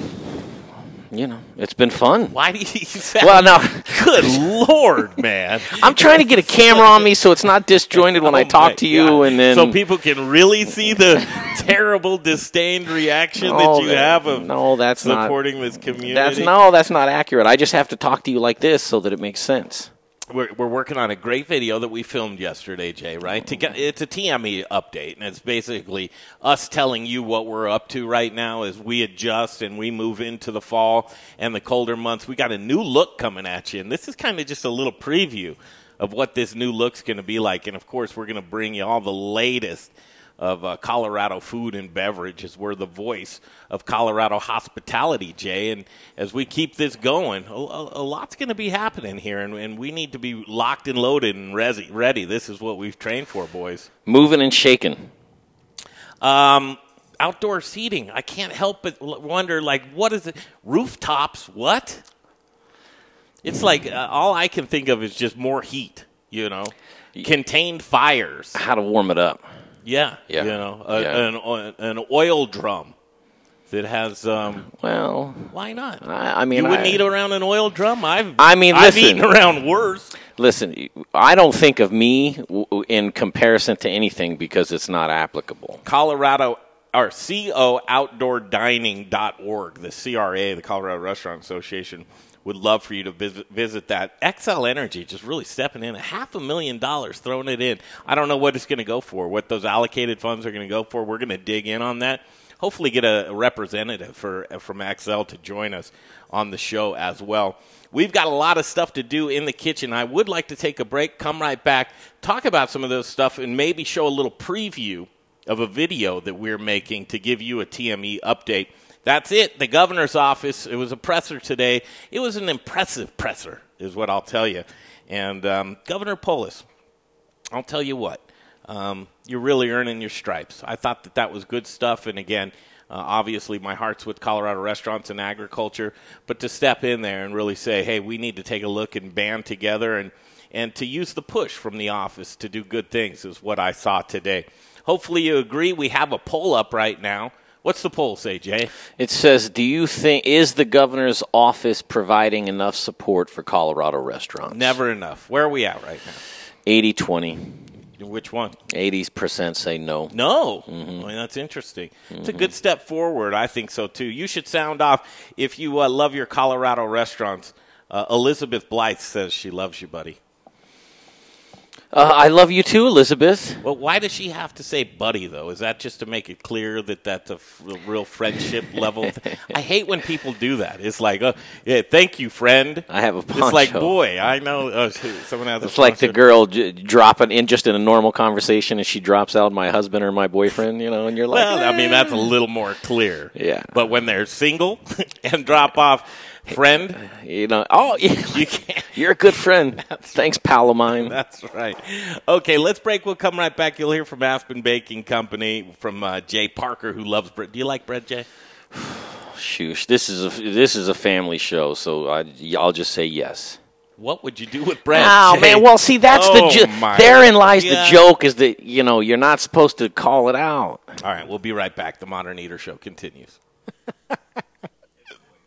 you know, it's been fun. Why do you sound, Well, no. Good Lord, man. I'm trying to get a camera on me so it's not disjointed when I Oh talk to you, God. and then so people can really see the terrible disdained reaction No, that you that- have of no, that's not- supporting this community. that's no, that's not accurate. I just have to talk to you like this so that it makes sense. We're, we're working on a great video that we filmed yesterday, Jay. Right? To get it's a TME update, and it's basically us telling you what we're up to right now as we adjust and we move into the fall and the colder months. We got a new look coming at you, and this is kind of just a little preview of what this new look's going to be like. And of course, we're going to bring you all the latest of uh, Colorado food and beverage as we're the voice of Colorado hospitality, Jay. And as we keep this going, a, a, a lot's going to be happening here, and, and we need to be locked and loaded and resi- ready. This is what we've trained for, boys. Moving and shaking. Um, outdoor seating. I can't help but wonder, like, what is it? Rooftops? What? It's like uh, all I can think of is just more heat. You know, contained fires. How to warm it up? Yeah, Yeah. You know, a, Yeah. an an oil drum that has. Um, well, why not? I, I mean, you wouldn't I- eat around an oil drum. I've. I mean, I've listen. eaten around worse. Listen, I don't think of me in comparison to anything because it's not applicable. Colorado or co-outdoordining.org, the CRA, the Colorado Restaurant Association, would love for you to visit, visit that. Xcel Energy just really stepping in, a half a million dollars throwing it in. I don't know what it's going to go for, what those allocated funds are going to go for. We're going to dig in on that. Hopefully, get a, representative for from Xcel to join us on the show as well. We've got a lot of stuff to do in the kitchen. I would like to take a break, come right back, talk about some of those stuff, and maybe show a little preview of a video that we're making to give you a TME update. That's it. The governor's office. It was a presser today. It was an impressive presser, is what I'll tell you. And um, Governor Polis, I'll tell you what, um, you're really earning your stripes. I thought that that was good stuff. And again, uh, obviously, my heart's with Colorado restaurants and agriculture. But to step in there and really say, hey, we need to take a look and band together and, and to use the push from the office to do good things is what I saw today. Hopefully, you agree. We have a poll up right now. What's the poll say, Jay? It says, "Do you think is the governor's office providing enough support for Colorado restaurants?" Never enough. Where are we at right now? 80-20. Which one? 80% say no. No. Mm-hmm. Well, that's interesting. It's a good step forward. I think so too. You should sound off if you uh, love your Colorado restaurants. Uh, Elizabeth Blythe says she loves you, buddy. Uh, I love you too, Elizabeth. Well, why does she have to say buddy, though? Is that just to make it clear that that's a f- real friendship level? I hate when people do that. It's like, uh, yeah, thank you, friend. I have a poncho. It's like, boy, I know uh, someone has a It's like the girl j- dropping in just in a normal conversation, and she drops out my husband or my boyfriend, you know, and you're like, Well, I mean, "Eh." that's a little more clear. Yeah. But when they're single and drop off, friend, you know, oh, yeah, you can't. you're a good friend. Thanks, pal of mine. That's right. Okay, let's break. We'll come right back. You'll hear from Aspen Baking Company from uh, Jay Parker, who loves bread. Do you like bread, Jay? Shoosh, this is a this is a family show, so I, I'll just say yes. What would you do with bread? Oh Jay? man, well, see, that's Oh, the jo- therein lies God. the joke is that you know you're not supposed to call it out. All right, we'll be right back. The Modern Eater Show continues.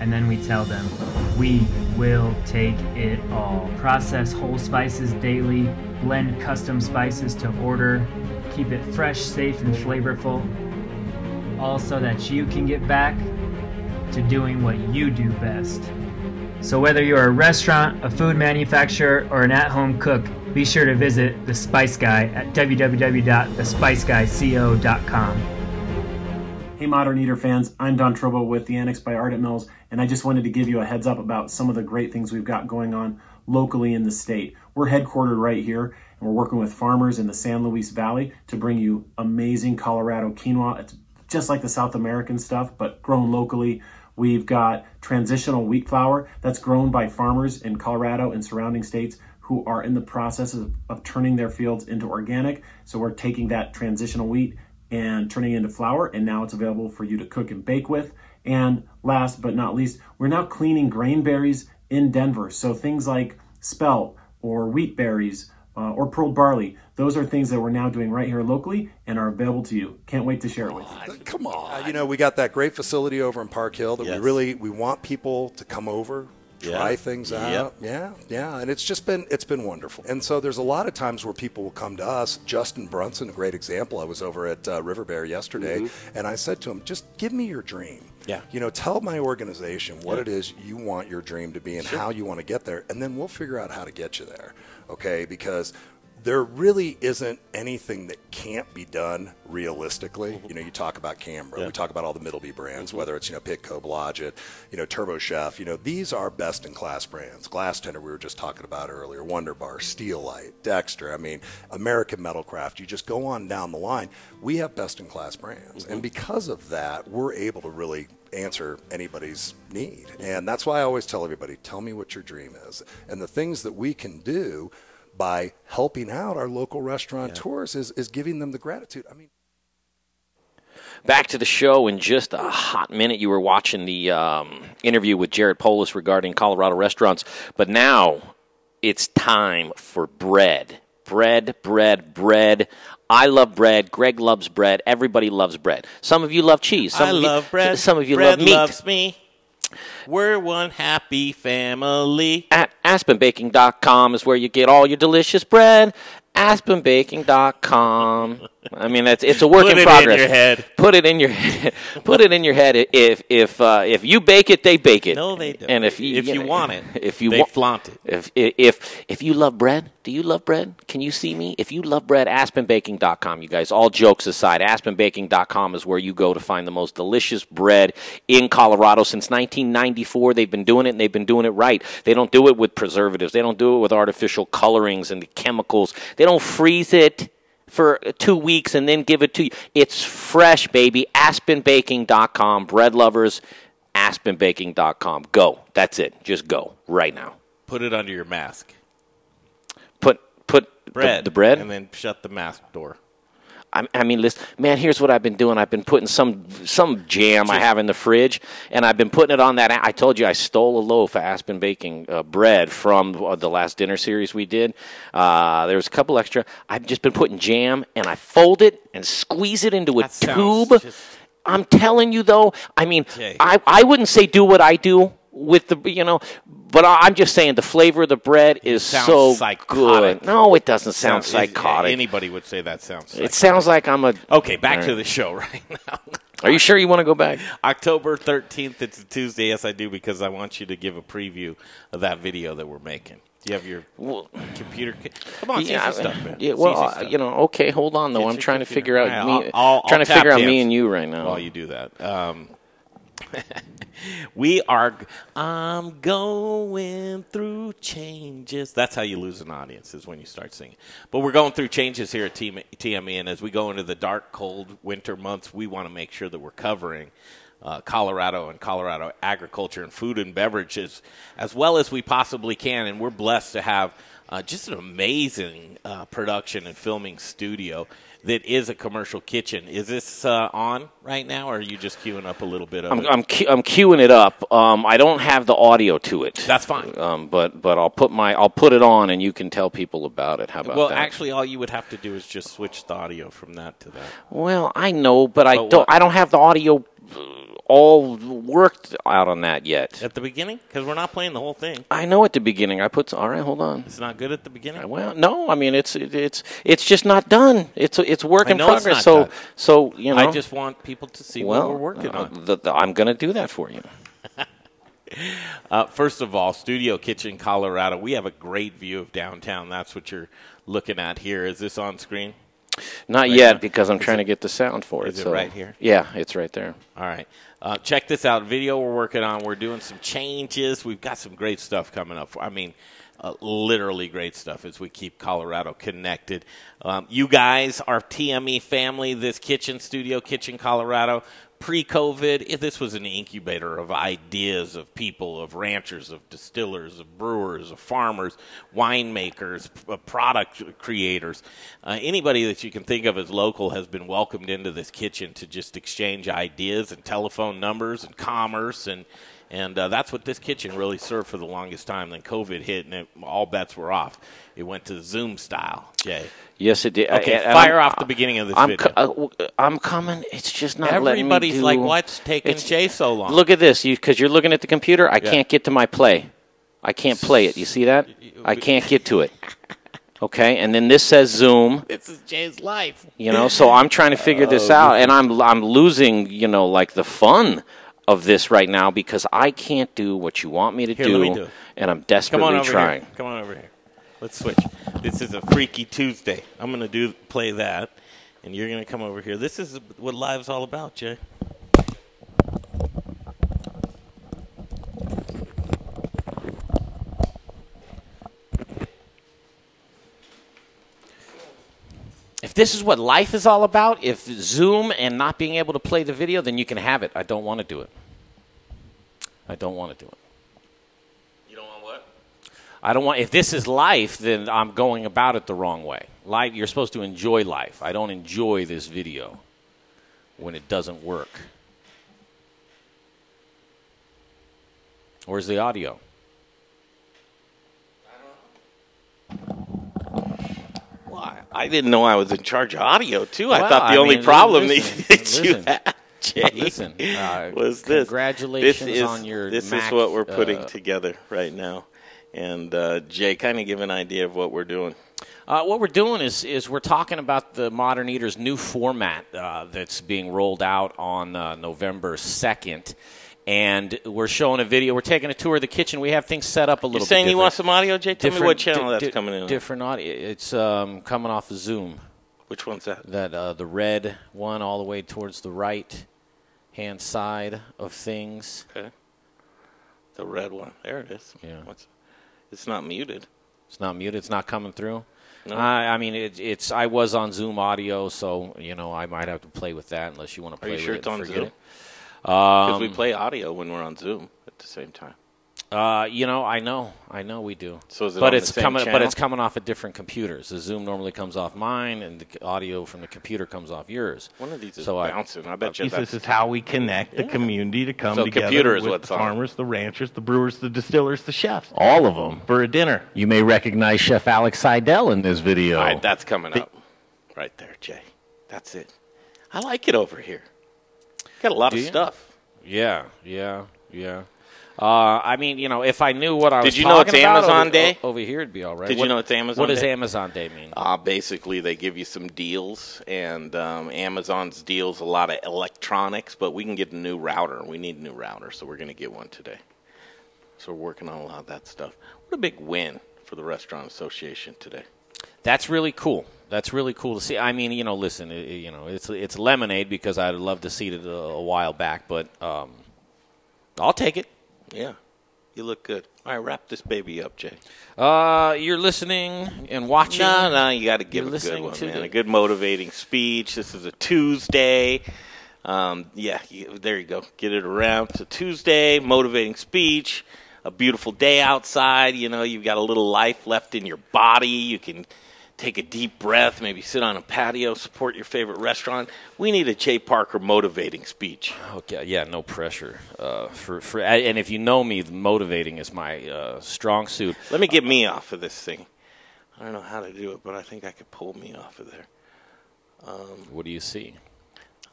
and then we tell them, we will take it all. Process whole spices daily, blend custom spices to order, keep it fresh, safe, and flavorful, all so that you can get back to doing what you do best. So, whether you're a restaurant, a food manufacturer, or an at home cook, be sure to visit The Spice Guy at www.thespiceguyco.com. Hey, Modern Eater fans, I'm Don Trobo with the Annex by Ardent Mills, and I just wanted to give you a heads up about some of the great things we've got going on locally in the state. We're headquartered right here, and we're working with farmers in the San Luis Valley to bring you amazing Colorado quinoa. It's just like the South American stuff, but grown locally. We've got transitional wheat flour that's grown by farmers in Colorado and surrounding states who are in the process of, of turning their fields into organic. So we're taking that transitional wheat and turning it into flour, and now it's available for you to cook and bake with. And last but not least, we're now cleaning grain berries in Denver. So things like spelt or wheat berries uh, or pearl barley, those are things that we're now doing right here locally and are available to you. Can't wait to share it with you. Come on. Uh, you know, we got that great facility over in Park Hill that Yes. we really we want people to come over, try Yeah. things Yep. out. Yeah, yeah, and it's just been it's been wonderful. And so there's a lot of times where people will come to us. Justin Brunson, a great example. I was over at uh, River Bear yesterday, and I said to him, "Just give me your dream." Yeah. You know, tell my organization what Yeah. it is you want your dream to be and Sure. how you want to get there, and then we'll figure out how to get you there. Okay? Because there really isn't anything that can't be done realistically. Mm-hmm. You know, you talk about Canberra, we talk about all the Middleby brands, mm-hmm. whether it's, you know, Pitco, Blodgett, you know, TurboChef, you know, these are best in class brands. Glastender, we were just talking about earlier, Wunder-Bar, mm-hmm. Steel Light, Dexter, I mean, American Metalcraft, you just go on down the line. We have best in class brands. And because of that, we're able to really answer anybody's need. And that's why I always tell everybody, tell me what your dream is. And the things that we can do by helping out our local restaurateurs is, is giving them the gratitude. I mean, Back to the show in just a hot minute. You were watching the um, interview with Jared Polis regarding Colorado restaurants, but now it's time for bread. Bread, bread, bread. I love bread. Greg loves bread. Everybody loves bread. Some of you love cheese. Some I of you, love bread. Some of you bread love meat. loves me. We're one happy family. At AspenBaking.com is where you get all your delicious bread. AspenBaking.com. I mean, it's it's a work Put in it in progress. your head. Put it in your head. Put it in your head. If if uh, if you bake it, they bake it. No, they don't. And if you If you know, want it, if you they want, flaunt it. If if if you love bread, do you love bread? Can you see me? If you love bread, AspenBaking.com. You guys, all jokes aside, AspenBaking.com is where you go to find the most delicious bread in Colorado since 1994. They've been doing it, and they've been doing it right. They don't do it with preservatives. They don't do it with artificial colorings and the chemicals. They don't freeze it for two weeks and then give it to you. It's fresh, baby. AspenBaking.com. Bread lovers, AspenBaking.com. Go. That's it. Just go right now. Put it under your mask. Put put the- Bread. the, bread. And then shut the mask door. I, I mean, listen, man. Here's what I've been doing. I've been putting some some jam I have in the fridge, and I've been putting it on that. I told you I stole a loaf of Aspen Baking uh, bread from uh, the last dinner series we did. Uh, there was a couple extra. I've just been putting jam, and I fold it and squeeze it into a tube. I'm telling you, though. I mean. I I wouldn't say do what I do with the you know, but I'm just saying the flavor of the bread is sounds so psychotic. good. No, it doesn't sound Sounds- psychotic. Anybody would say that sounds. It sounds like I'm a. Okay, back All to the show right now. Are you sure you want to go back? October 13th, it's a Tuesday. Yes, I do, because I want you to give a preview of that video that we're making. Do you have your computer? Come on, yeah, see some stuff, man. yeah, well, uh, you know, okay, hold on though. Get I'm trying to figure out All me, right, I'll- I'll- trying I'll to figure out me and you right now. While you do that, um, we are. I'm going through changes. That's how you lose an audience is when you start singing. But we're going through changes here at TME, and as we go into the dark, cold winter months, we want to make sure that we're covering. Uh, Colorado and Colorado agriculture and food and beverages as well as we possibly can. And we're blessed to have uh, just an amazing uh, production and filming studio that is a commercial kitchen. Is this uh, on right now, or are you just queuing up a little bit of I'm it? I'm, I'm queuing it up. Um, I don't have the audio to it. That's fine. Um, but but I'll put my I'll put it on and you can tell people about it. How about well, that? actually, all you would have to do is just switch the audio from that to that. Well, I know, but I don't. what? I don't have the audio all worked out on that yet. At the beginning, because we're not playing the whole thing. I know at the beginning. I put. All right, hold on. It's not good at the beginning. Well, no, I mean it's it, it's it's just not done. It's it's work in progress. so done. so you know. I just want people to see well, what we're working uh, on. the- the- I'm going to do that for you. Uh, first of all, Studio Kitchen, Colorado. We have a great view of downtown. That's what you're looking at here. Is this on screen? Not Right yet now? because I'm Is trying it- to get the sound for it. is it so- right here? Yeah, it's right there. All right. Uh, check this out. Video we're working on. We're doing some changes. We've got some great stuff coming up. I mean, uh, literally great stuff as we keep Colorado connected. Um, you guys, our TME family, this kitchen studio, Kitchen Colorado, pre COVID, this was an incubator of ideas of people, of ranchers, of distillers, of brewers, of farmers, winemakers, uh, product creators. Uh, anybody that you can think of as local has been welcomed into this kitchen to just exchange ideas and telephone numbers and commerce and and uh, that's what this kitchen really served for the longest time. Then COVID hit, and it, all bets were off. It went to Zoom style, Jay. Yes, it did. Okay, And fire I'm- off the beginning of this I'm video. co- uh, I'm coming. It's just not letting me Everybody's do- like, "What's taking It's- Jay so long?" Look at this, because you, are looking at the computer. I Yeah. can't get to my play. I can't play it. You see that? I can't get to it. Okay, and then this says Zoom. This is Jay's life. You know, so I'm trying to figure this Oh, out, and I'm I'm losing, you know, like the fun of this right now because I can't do what you want me to Here, do, me do and I'm Come desperately on over trying. here. Come on over here. Let's switch. This is a Freaky Tuesday. I'm going to do play that, and you're going to come over here. This is what live's all about, Jay. If this is what life is all about, if Zoom and not being able to play the video, then you can have it. I don't want to do it. I don't want to do it. You don't want what? I don't want. If this is life, then I'm going about it the wrong way. Life, you're supposed to enjoy life. I don't enjoy this video when it doesn't work. Where's the audio? Why? I didn't know I was in charge of audio too. I thought the I only mean, problem listen, that you listen. had, Jay, Listen, uh, was this. congratulations this is, on your This Mac, is what we're putting uh, together right now, and uh, Jay, kind of give an idea of what we're doing. Uh, what we're doing is is we're talking about the Modern Eater's new format uh, that's being rolled out on uh, November second, and we're showing a video. We're taking a tour of the kitchen. We have things set up a little. You're saying you want some audio, Jay? Tell me what channel di- that's di- coming in. on. Different audio. It's um, coming off of Zoom. Which one's that? That uh, the red one, all the way towards the right hand side of things. Okay. The red one. There it is. Yeah. What's, it's not muted. It's not muted. It's not coming through. No. I, I mean, it, it's. I was on Zoom audio, so you know I might have to play with that unless you want to play. Are you with sure it it's on Zoom? it. Because we Um, play audio when we're on Zoom at the same time. Uh, you know, I know, I know we do. So is it but on the it's same coming, but it's coming off of different computers. The Zoom normally comes off mine, and the audio from the computer comes off yours. One of these is so I- bouncing. I bet you This is how we connect the community to come So together computer is with what's the on. farmers, the ranchers, the brewers, the distillers, the chefs, all of them for a dinner. You may recognize Chef Alex Seidel in this video. All right, that's coming up. Right there, Jay. That's it. I like it over here. Got a lot of you? stuff. Yeah, yeah, yeah. Uh, I mean, you know, if I knew what I Did was you know talking it's about Amazon over, Day? over here, it'd be all right. Did you What- know it's Amazon What does Day? Amazon Day mean? Uh, basically, they give you some deals, and um, Amazon's deals a lot of electronics, but we can get a new router. We need a new router, so we're going to get one today. So we're working on a lot of that stuff. What a big win for the Restaurant Association today. That's really cool. That's really cool to see. I mean, you know, listen, it, you know, it's it's lemonade because I'd love to see it a, a while back, but um, I'll take it. Yeah, you look good. All right, wrap this baby up, Jay. Uh, you're listening and watching. No, no, you got to give You're a good one, man. the- A good motivating speech. This is a Tuesday. Um, yeah, you, there you go. Get it around. It's a Tuesday, motivating speech. A beautiful day outside. You know, you've got a little life left in your body. You can take a deep breath, maybe sit on a patio, support your favorite restaurant. We need a Jay Parker motivating speech. Okay, yeah, no pressure. Uh, for for and if you know me, motivating is my uh, strong suit. Let me get me off of this thing. I don't know how to do it, but I think I could pull me off of there. Um, What do you see?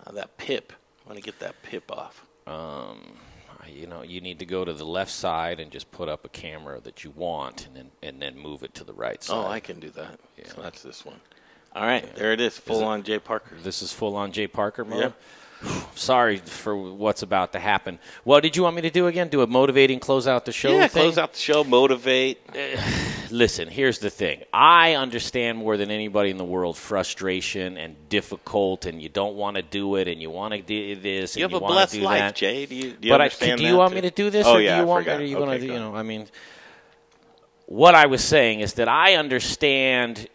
Uh, that pip. I want to get that pip off. Um, you know, you need to go to the left side and just put up a camera that you want, and then and then move it to the right oh, side. Oh, I can do that. So that's this one. All right, there it is. Full it- on Jay Parker. This is full on Jay Parker mode. Sorry for what's about to happen. What did you want me to do again? Do a motivating close out the show? yeah, thing? close out the show, motivate. Listen, here's the thing. I understand more than anybody in the world frustration and difficult, and you don't want to do it, and you want to do this, You and have a blessed life, that. Jay. Do you- do you but understand I, do you want too? me to do this, Oh, or yeah, do I you want forgot. me? Are you Okay, going to, you know? I mean, what I was saying is that I understand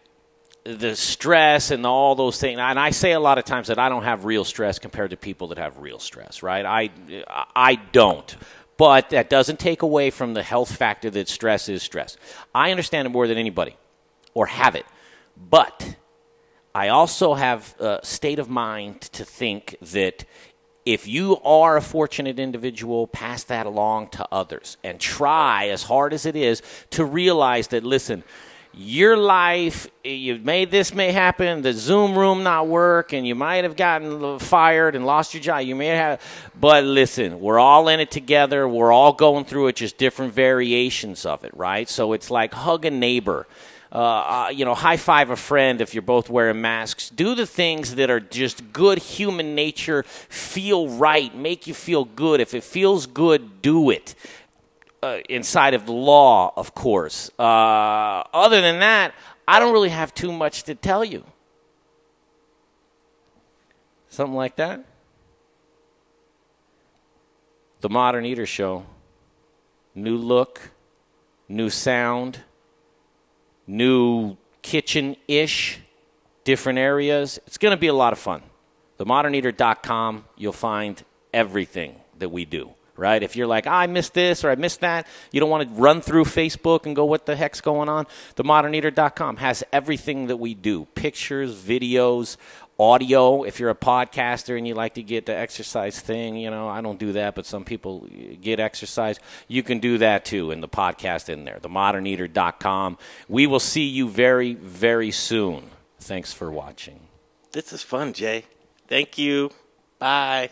the stress and all those things. And I say a lot of times that I don't have real stress compared to people that have real stress, right? I, I don't. But that doesn't take away from the health factor that stress is stress. I understand it more than anybody or have it. But I also have a state of mind to think that if you are a fortunate individual, pass that along to others and try as hard as it is to realize that, listen, your life—you've made this may happen, the Zoom room not work, and you might have gotten fired and lost your job. You may have, but listen, we're all in it together. We're all going through it, just different variations of it, right? So it's like hug a neighbor. Uh, uh, you know, high five a friend if you're both wearing masks. Do the things that are just good human nature, feel right, make you feel good. If it feels good, do it. Uh, inside of the law, of course. Uh, other than that, I don't really have too much to tell you. Something like that? The Modern Eater Show. New look, new sound new kitchen ish, different areas. It's going to be a lot of fun. TheModernEater.com, you'll find everything that we do, right? If you're like, oh, I missed this or I missed that, you don't want to run through Facebook and go, what the heck's going on? TheModernEater.com has everything that we do pictures, videos, audio. If you're a podcaster and you like to get the exercise thing you know i don't do that but some people uh, get exercise you can do that too in the podcast in there themoderneater.com we will see you very very soon. Thanks for watching. This is fun jay. Thank you. Bye